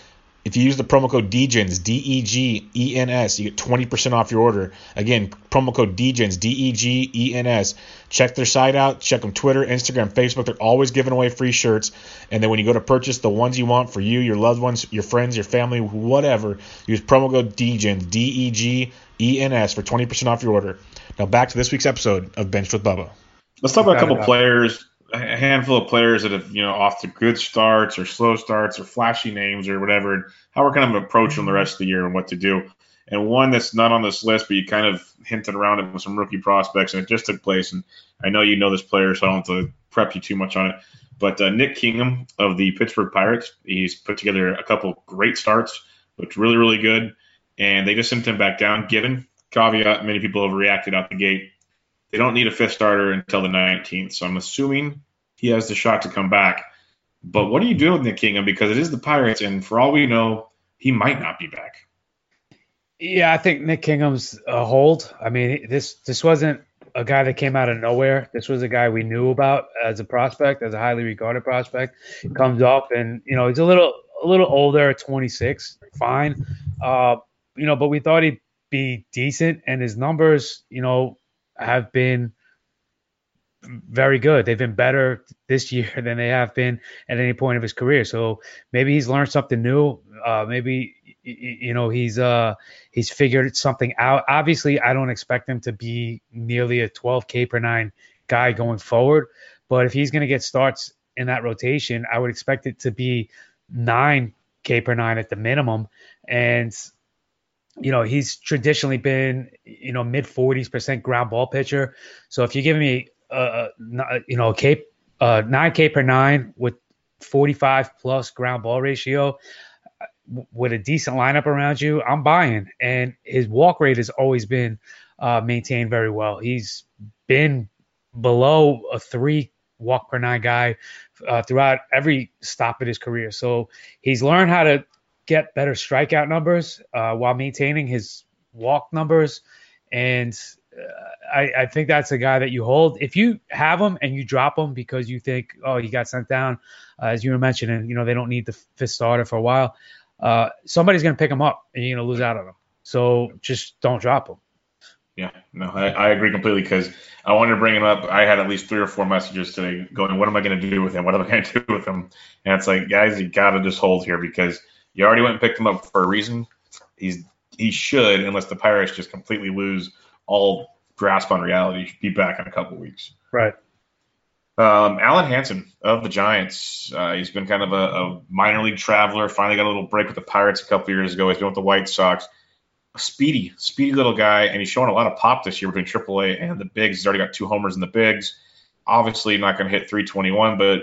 if you use the promo code DEGENS, D E G E N S, you get 20% off your order. Again, promo code DEGENS, D E G E N S. Check their site out. Check them Twitter, Instagram, Facebook. They're always giving away free shirts. And then when you go to purchase the ones you want for you, your loved ones, your friends, your family, whatever, use promo code DEGENS, D E G E N S, for 20% off your order. Now back to this week's episode of Bench with Bubba. Let's talk about a couple players a handful of players that have you know off to good starts or slow starts or flashy names or whatever, and how we're kind of approaching the rest of the year and what to do. And one that's not on this list, but you kind of hinted around it with some rookie prospects, and it just took place. And I know you know this player, so I don't have to prep you too much on it. But uh, Nick Kingham of the Pittsburgh Pirates, he's put together a couple great starts, looked really, really good, and they just sent him back down. Given caveat, many people have reacted out the gate they don't need a fifth starter until the 19th. So I'm assuming he has the shot to come back. But what do you do with Nick Kingham? Because it is the Pirates, and for all we know, he might not be back. Yeah, I think Nick Kingham's a hold. I mean, this this wasn't a guy that came out of nowhere. This was a guy we knew about as a prospect, as a highly regarded prospect. Comes up, and you know he's a little a little older, 26, fine. Uh, you know, but we thought he'd be decent, and his numbers, you know, have been very good. They've been better this year than they have been at any point of his career. So maybe he's learned something new. Uh, maybe you know he's uh he's figured something out. Obviously, I don't expect him to be nearly a 12k per nine guy going forward. But if he's going to get starts in that rotation, I would expect it to be nine k per nine at the minimum. And you know, he's traditionally been, you know, mid 40s percent ground ball pitcher. So if you give me, uh, you know, K, uh, 9K per nine with 45 plus ground ball ratio with a decent lineup around you, I'm buying. And his walk rate has always been uh, maintained very well. He's been below a three walk per nine guy uh, throughout every stop of his career. So he's learned how to get better strikeout numbers uh, while maintaining his walk numbers. And uh, I, I, think that's a guy that you hold. If you have him and you drop him because you think, oh, he got sent down, uh, as you were mentioning, you know, they don't need the fifth starter for a while, uh, somebody's going to pick him up and you're going to lose out on him. So just don't drop him. Yeah, no, I, I agree completely because I wanted to bring him up. I had at least three or four messages today going, what am I going to do with him? What am I going to do with him? And it's like, guys, you got to just hold here because – you already went and picked him up for a reason. He's he should, unless the Pirates just completely lose all grasp on reality, be back in a couple weeks. Right. Um, Alen Hanson of the Giants. Uh, he's been kind of a, a, minor league traveler. Finally got a little break with the Pirates a couple years ago. He's been with the White Sox. A speedy, speedy little guy, and he's showing a lot of pop this year between AAA and the bigs. He's already got two homers in the bigs. Obviously, not going to hit 321, but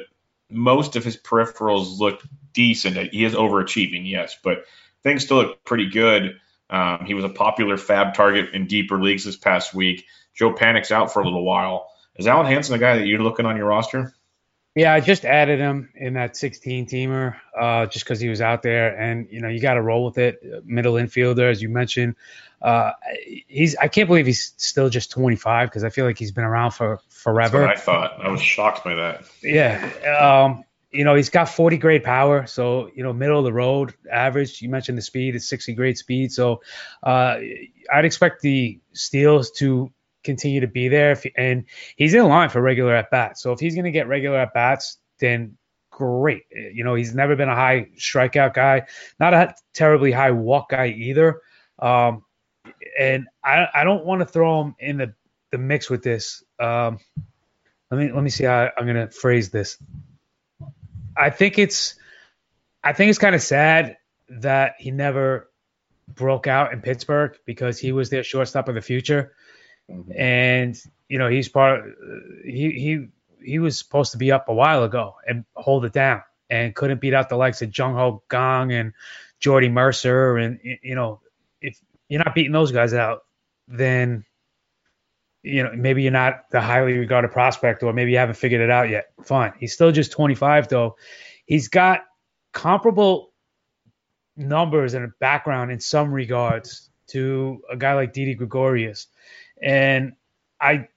most of his peripherals look decent. He is overachieving, yes, but things still look pretty good. Um, he was a popular FAAB target in deeper leagues this past week. Joe Panik's out for a little while. Is Alen Hanson the guy that you're looking on your roster? Yeah, I just added him in that 16 teamer uh, just because he was out there, and you know you got to roll with it. Middle infielder, as you mentioned, uh, he's I can't believe he's still just 25 because I feel like he's been around for forever. I thought. I was shocked by that. Yeah. Um, you know, he's got 40 grade power. So, you know, middle of the road average. You mentioned the speed is 60 grade speed. So, uh, I'd expect the steals to continue to be there. If, and he's in line for regular at bats. So, if he's going to get regular at bats, then great. You know, he's never been a high strikeout guy, not a terribly high walk guy either. Um, and I, I don't want to throw him in the, the mix with this. Um, let me let me see how I'm gonna phrase this. I think it's I think it's kind of sad that he never broke out in Pittsburgh because he was their shortstop of the future, mm-hmm. and you know he's part. Of, he he he was supposed to be up a while ago and hold it down, and couldn't beat out the likes of Jung Ho Kang and Jordy Mercer, and you know if you're not beating those guys out, then you know, maybe you're not the highly regarded prospect, or maybe you haven't figured it out yet. Fine. He's still just 25, though. He's got comparable numbers and a background in some regards to a guy like Didi Gregorius. And I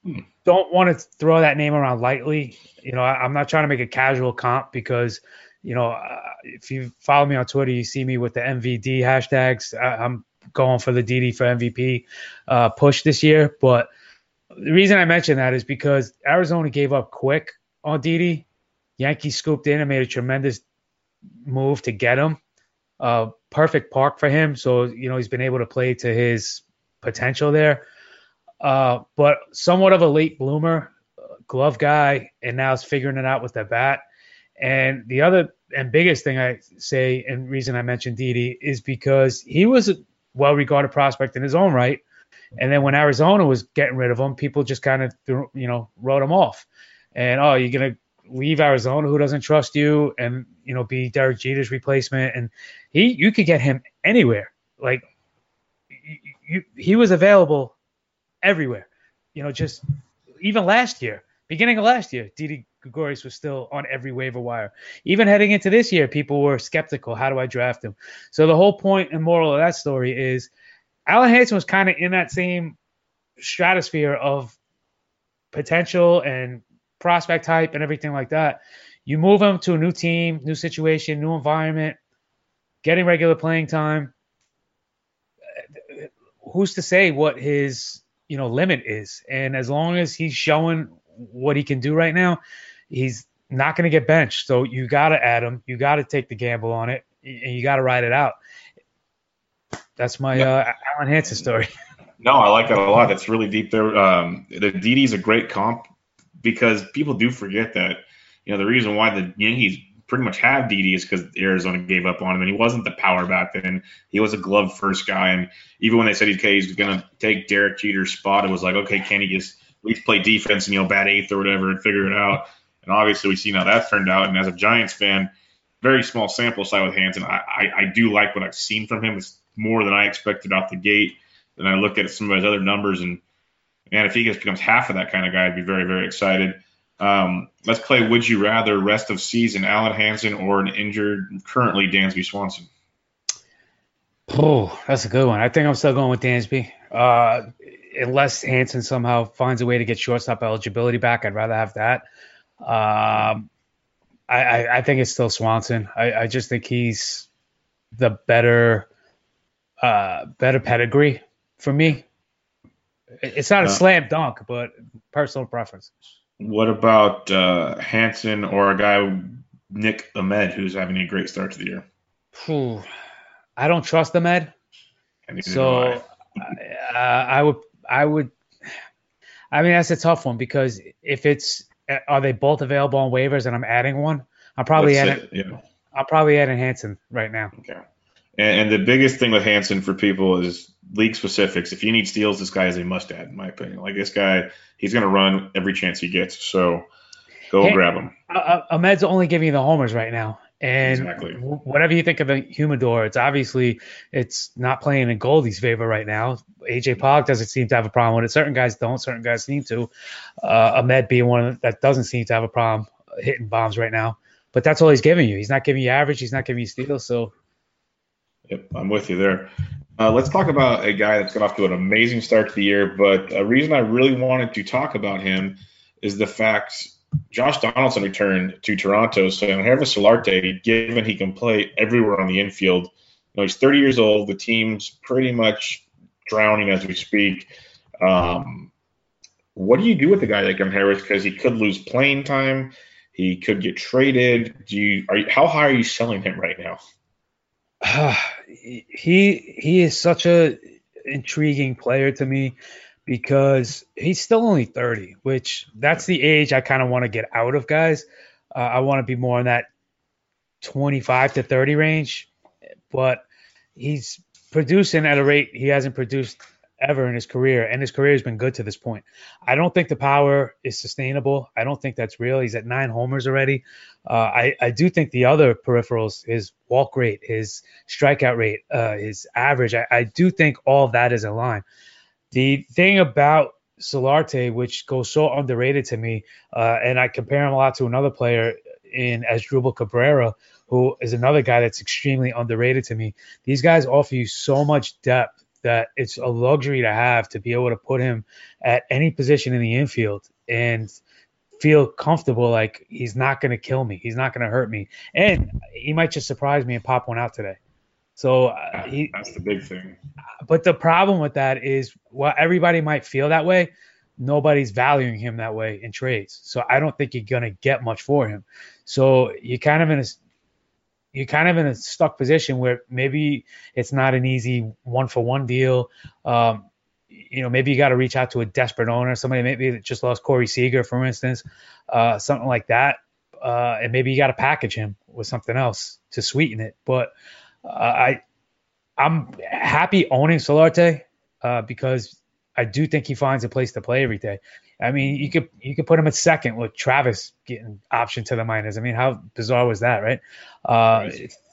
don't want to throw that name around lightly. You know, I, am not trying to make a casual comp because, you know, uh, if you follow me on Twitter, you see me with the MVD hashtags. I, am going for the Didi for MVP uh, push this year. But the reason I mention that is because Arizona gave up quick on Didi. Yankees scooped in and made a tremendous move to get him. Uh, perfect park for him. So, you know, he's been able to play to his potential there. Uh, but somewhat of a late bloomer, glove guy, and now is figuring it out with the bat. And the other and biggest thing I say, and reason I mentioned Didi is because he was a well regarded prospect in his own right. And then when Arizona was getting rid of him, people just kind of, you know, wrote him off. And oh, you're gonna leave Arizona? Who doesn't trust you? And you know, be Derek Jeter's replacement. And he, you could get him anywhere. Like, you, he was available everywhere. You know, just even last year, beginning of last year, Didi Gregorius was still on every waiver wire. Even heading into this year, people were skeptical. How do I draft him? So the whole point and moral of that story is Alen Hanson was kind of in that same stratosphere of potential and prospect type and everything like that. You move him to a new team, new situation, new environment, getting regular playing time. Who's to say what his you know limit is? And as long as he's showing what he can do right now, he's not going to get benched. So you got to add him. You got to take the gamble on it, and you got to ride it out. That's my uh, Alen Hanson story. No, I like that a lot. That's really deep there. Um, the is a great comp because people do forget that. You know, the reason why the Yankees pretty much have Didi is because Arizona gave up on him, and he wasn't the power back then. He was a glove first guy, and even when they said okay, he's going to take Derek Jeter's spot, it was like, okay, can he just at least play defense and you know bat eighth or whatever and figure it out? And obviously, we've seen how that's turned out. And as a Giants fan, very small sample size with Hanson. I, I, I do like what I've seen from him. It's more than I expected off the gate. Then I look at some of his other numbers, and man, if he just becomes half of that kind of guy, I'd be very, very excited. Um, let's play Would You Rather rest of season, Alen Hanson or an injured currently Dansby Swanson? Oh, that's a good one. I think I'm still going with Dansby. Uh, unless Hanson somehow finds a way to get shortstop eligibility back, I'd rather have that. Um, I, I, I, think it's still Swanson. I, I just think he's the better uh, better pedigree for me. It's not a uh, slam dunk, but personal preference. What about uh, Hanson or a guy Nick Ahmed who's having a great start to the year? Whew. I don't trust Ahmed, so I. I would I would. I mean that's a tough one because if it's are they both available on waivers and I'm adding one, I'm probably adding. Yeah. I'm probably adding Hanson right now. Okay. And, and, the biggest thing with Hanson for people is league specifics. If you need steals, this guy is a must add, in my opinion. Like this guy, he's going to run every chance he gets. So go grab him. Uh, uh, Ahmed's only giving you the homers right now. And exactly. whatever you think of the humidor, it's obviously it's not playing in Goldie's favor right now. AJ Pollock doesn't seem to have a problem with it. Certain guys don't. Certain guys seem to. Uh, Ahmed being one that doesn't seem to have a problem hitting bombs right now. But that's all he's giving you. He's not giving you average. He's not giving you steals. So Yep, I'm with you there. Uh, let's talk about a guy that's got off to an amazing start to the year. But a reason I really wanted to talk about him is the fact Josh Donaldson returned to Toronto. So Yangervis Solarte, given he can play everywhere on the infield, you know, he's 30 years old. The team's pretty much drowning as we speak. Um, what do you do with a guy like him, Harris? Because he could lose playing time. He could get traded. Do you, are you, how high are you selling him right now? he he is such a intriguing player to me because he's still only 30, which that's the age I kind of want to get out of guys. Uh, I want to be more in that 25 to 30 range, but he's producing at a rate he hasn't produced ever in his career, and his career has been good to this point. I don't think the power is sustainable. I don't think that's real. He's at nine homers already. Uh, I, I do think the other peripherals, his walk rate, his strikeout rate, uh, his average, I, I do think all of that is in line. The thing about Solarte, which goes so underrated to me, uh, and I compare him a lot to another player in Asdrubal Cabrera, who is another guy that's extremely underrated to me. These guys offer you so much depth that it's a luxury to have to be able to put him at any position in the infield and feel comfortable like he's not going to kill me, he's not going to hurt me, and he might just surprise me and pop one out today. So uh, he, that's the big thing. But the problem with that is, while everybody might feel that way, nobody's valuing him that way in trades. So I don't think you're gonna get much for him. So you're kind of in a you're kind of in a stuck position where maybe it's not an easy one for one deal. Um, you know, maybe you got to reach out to a desperate owner, somebody maybe that just lost Corey Seager, for instance, uh, something like that. Uh, and maybe you got to package him with something else to sweeten it. But I, I'm happy owning Solarte uh, because I do think he finds a place to play every day. I mean, you could you could put him at second with Travis getting option to the minors. I mean, how bizarre was that, right? Uh,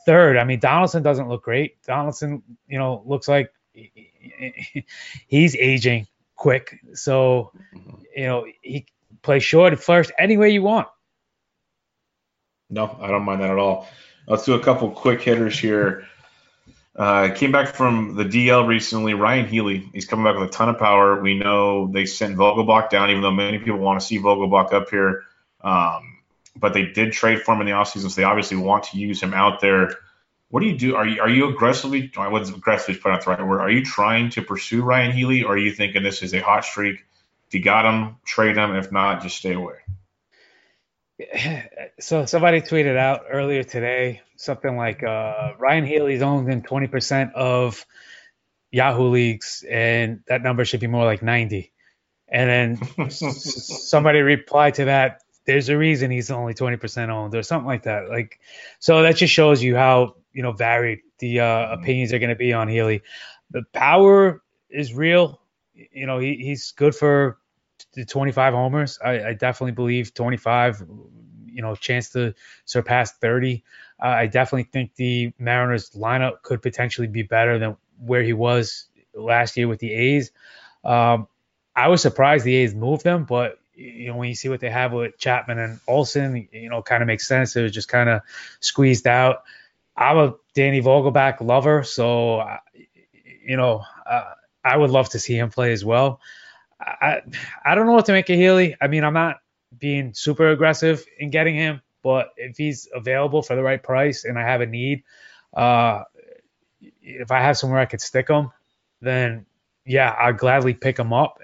third, I mean, Donaldson doesn't look great. Donaldson, you know, looks like he's aging quick. So, you know, he plays short at first any way you want. No, I don't mind that at all. Let's do a couple quick hitters here. Uh, came back from the DL recently. Ryon Healy, he's coming back with a ton of power. We know they sent Vogelbach down, even though many people want to see Vogelbach up here. Um, but they did trade for him in the offseason, so they obviously want to use him out there. What do you do? Are you are you aggressively? Was aggressively put out the right word. Are you trying to pursue Ryon Healy, or are you thinking this is a hot streak? If you got him, trade him. If not, just stay away. So somebody tweeted out earlier today something like uh, Ryon Healy's owned in 20% of Yahoo leagues, and that number should be more like 90. And then somebody replied to that, there's a reason he's only 20% owned, or something like that. Like, so that just shows you how you know varied the uh, opinions are going to be on Healy. The power is real. You know, he, he's good for the 25 homers. I, I definitely believe 25. You know, chance to surpass 30. Uh, I definitely think the Mariners lineup could potentially be better than where he was last year with the A's. Um, I was surprised the A's moved them, but you know when you see what they have with Chapman and Olson, you know, kind of makes sense. It was just kind of squeezed out. I'm a Danny Vogelbach lover, so you know uh, I would love to see him play as well. I I don't know what to make of Healy. I mean, I'm not being super aggressive in getting him. But if he's available for the right price and I have a need, uh, if I have somewhere I could stick him, then yeah, I'd gladly pick him up.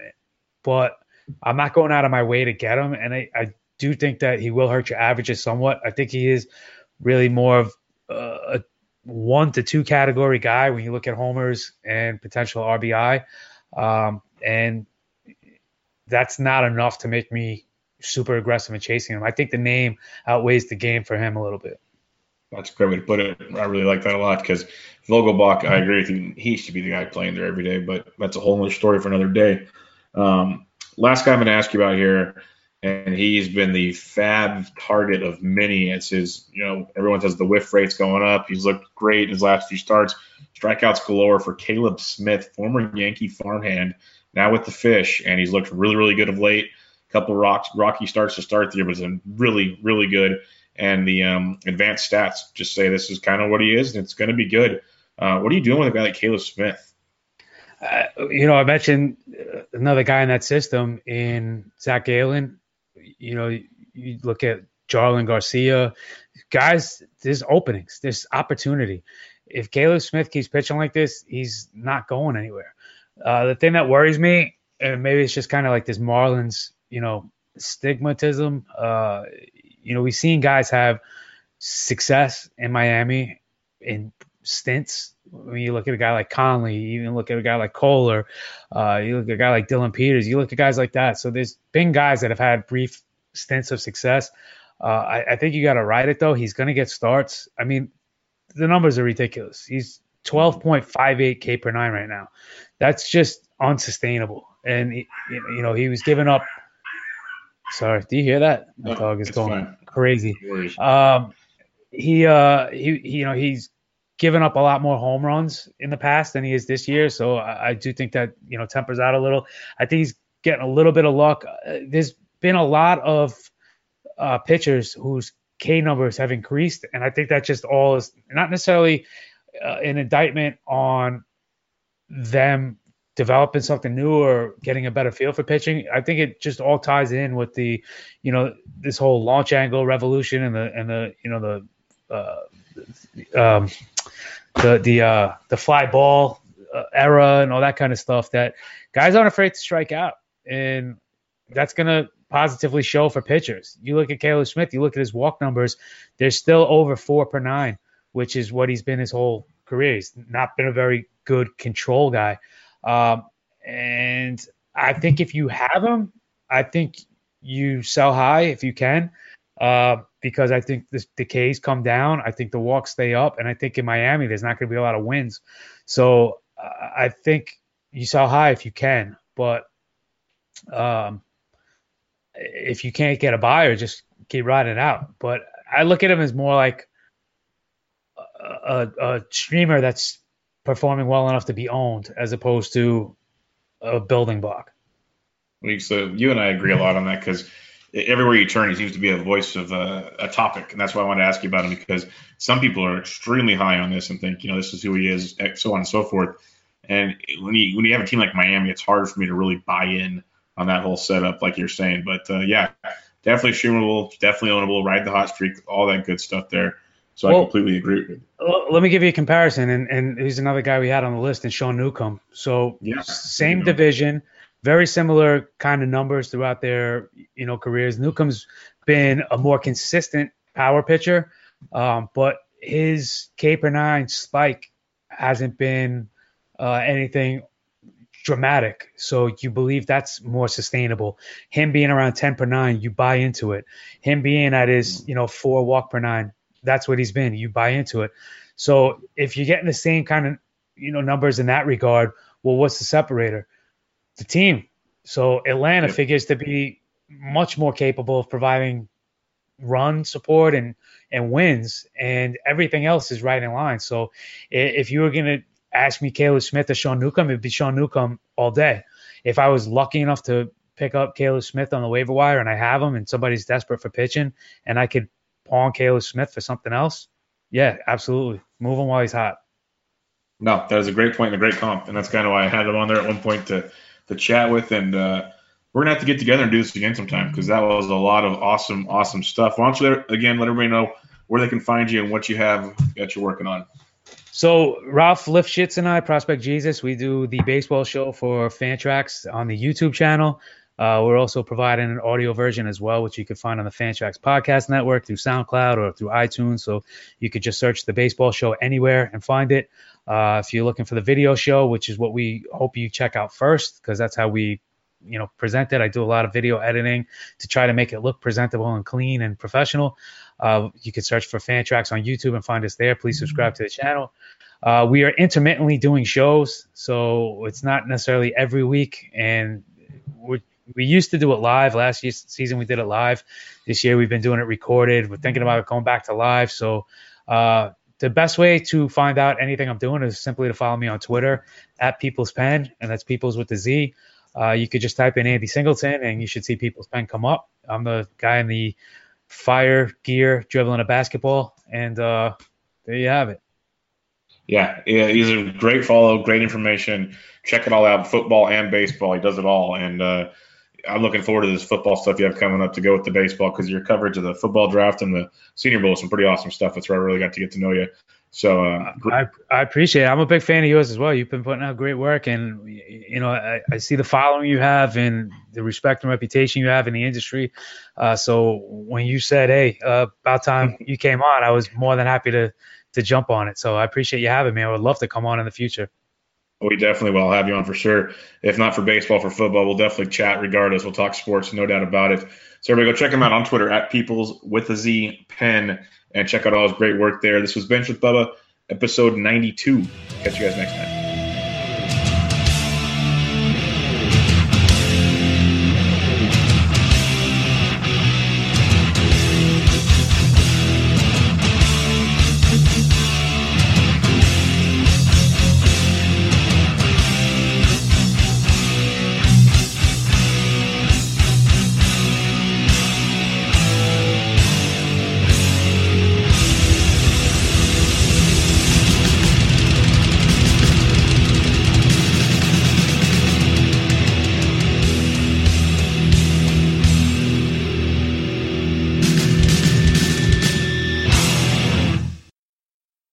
But I'm not going out of my way to get him, and I, I do think that he will hurt your averages somewhat. I think he is really more of a one to two category guy when you look at homers and potential RBI, um, and that's not enough to make me super aggressive in chasing him. I think the name outweighs the game for him a little bit. That's a great way to put it. I really like that a lot because Vogelbach, I agree with you. He should be the guy playing there every day, but that's a whole other story for another day. Um, last guy I'm going to ask you about here, and he's been the FAAB target of many. It's his, you know, everyone says the whiff rate's going up. He's looked great in his last few starts. Strikeouts galore for Caleb Smith, former Yankee farmhand, now with the fish, and he's looked really, really good of late A couple rocks, rocky starts to start the year, but it's really, really good. And the um, advanced stats just say this is kind of what he is, and it's going to be good. Uh, what are you doing with a guy like Caleb Smith? Uh, you know, I mentioned another guy in that system in Zach Gallen. You know, you look at Jarlin Garcia. Guys, there's openings, there's opportunity. If Caleb Smith keeps pitching like this, he's not going anywhere. Uh, the thing that worries me, and maybe it's just kind of like this Marlins you know, stigmatism. Uh, you know, we've seen guys have success in Miami in stints. When you look at a guy like Conley, you even look at a guy like Koehler, uh, you look at a guy like Dillon Peters, you look at guys like that. So there's been guys that have had brief stints of success. Uh, I, I, think you got to ride it though. He's going to get starts. I mean, the numbers are ridiculous. He's 12.58 K per nine right now. That's just unsustainable. And he, you know, he was giving up Sorry, do you hear that? My no, dog is going fine. crazy. Um, he, uh, he, he, you know, he's given up a lot more home runs in the past than he is this year. So I, I, do think that you know tempers out a little. I think he's getting a little bit of luck. Uh, there's been a lot of uh, pitchers whose K numbers have increased, and I think that just all is not necessarily uh, an indictment on them developing something new or getting a better feel for pitching. I think it just all ties in with the, you know, this whole launch angle revolution and the and the you know the uh, um, the the uh, the fly ball uh, era and all that kind of stuff that guys aren't afraid to strike out, and that's gonna positively show for pitchers. You look at Caleb Smith, you look at his walk numbers, they're still over four per nine, which is what he's been his whole career. He's not been a very good control guy. Um, and I think if you have him, I think you sell high if you can, uh, because I think the, the K's come down. I think the walks stay up, and I think in Miami there's not going to be a lot of wins. So uh, I think you sell high if you can, but um, if you can't get a buyer, just keep riding it out. But I look at him as more like a, a streamer that's performing well enough to be owned as opposed to a building block. So you and I agree a lot on that because everywhere you turn, he seems to be a voice of uh, a topic, and that's why I wanted to ask you about him because some people are extremely high on this and think you know this is who he is, so on and so forth. And when you when you have a team like Miami, it's hard for me to really buy in on that whole setup, like you're saying. But uh, yeah, definitely streamable, definitely ownable, ride the hot streak, all that good stuff there. So well, I completely agree. With you. Let me give you a comparison, and and he's another guy we had on the list, and Sean Newcomb. So yeah, same division, very similar kind of numbers throughout their you know careers. Newcomb's been a more consistent power pitcher, um, but his K per nine spike hasn't been uh, anything dramatic. So you believe that's more sustainable. Him being around 10 per nine, you buy into it. Him being at his, you know, four walk per nine, that's what he's been. You buy into it. So if you're getting the same kind of you know numbers in that regard, well, what's the separator? The team. So Atlanta yep. figures to be much more capable of providing run support and and wins, and everything else is right in line. So if you were gonna ask me Caleb Smith or Sean Newcomb, it'd be Sean Newcomb all day. If I was lucky enough to pick up Caleb Smith on the waiver wire and I have him and somebody's desperate for pitching and I could pawn Caleb Smith for something else, yeah, absolutely. Move him while he's hot. No, that is a great point and a great comp, and that's kind of why I had him on there at one point to to chat with. And uh, we're gonna have to get together and do this again sometime because that was a lot of awesome, awesome stuff. Why don't you let, again let everybody know where they can find you and what you have that you're working on? So Ralph Lifshitz and I, Prospect Jesus, we do the baseball show for Fantrax on the YouTube channel. Uh, we're also providing an audio version as well, which you can find on the Fantrax Podcast Network through SoundCloud or through iTunes. So you could just search the baseball show anywhere and find it. Uh, if you're looking for the video show, which is what we hope you check out first, because that's how we, you know, present it. I do a lot of video editing to try to make it look presentable and clean and professional. Uh, you can search for Fantrax on YouTube and find us there. Please subscribe to the channel. Uh, we are intermittently doing shows, so it's not necessarily every week, and we're we used to do it live last year, season. We did it live. This year we've been doing it recorded. We're thinking about going back to live. So uh, the best way to find out anything I'm doing is simply to follow me on Twitter at People's Pen, and that's People's with the Z. Uh, you could just type in Andy Singleton, and you should see People's Pen come up. I'm the guy in the fire gear dribbling a basketball, and uh, there you have it. Yeah, yeah, he's a great follow, great information. Check it all out, football and baseball. He does it all, and uh, I'm looking forward to this football stuff you have coming up to go with the baseball because your coverage of the football draft and the Senior Bowl is some pretty awesome stuff. That's where I really got to get to know you. So uh, I, I appreciate it. I'm a big fan of yours as well. You've been putting out great work, and you know I, I see the following you have and the respect and reputation you have in the industry. Uh, so when you said, "Hey, uh, about time you came on," I was more than happy to to jump on it. So I appreciate you having me. I would love to come on in the future. We definitely will have you on for sure. If not for baseball, for football, we'll definitely chat regardless. We'll talk sports, no doubt about it. So everybody go check him out on Twitter at Peoples with a Z pen and check out all his great work there. This was Bench with Bubba, episode 92. Catch you guys next time.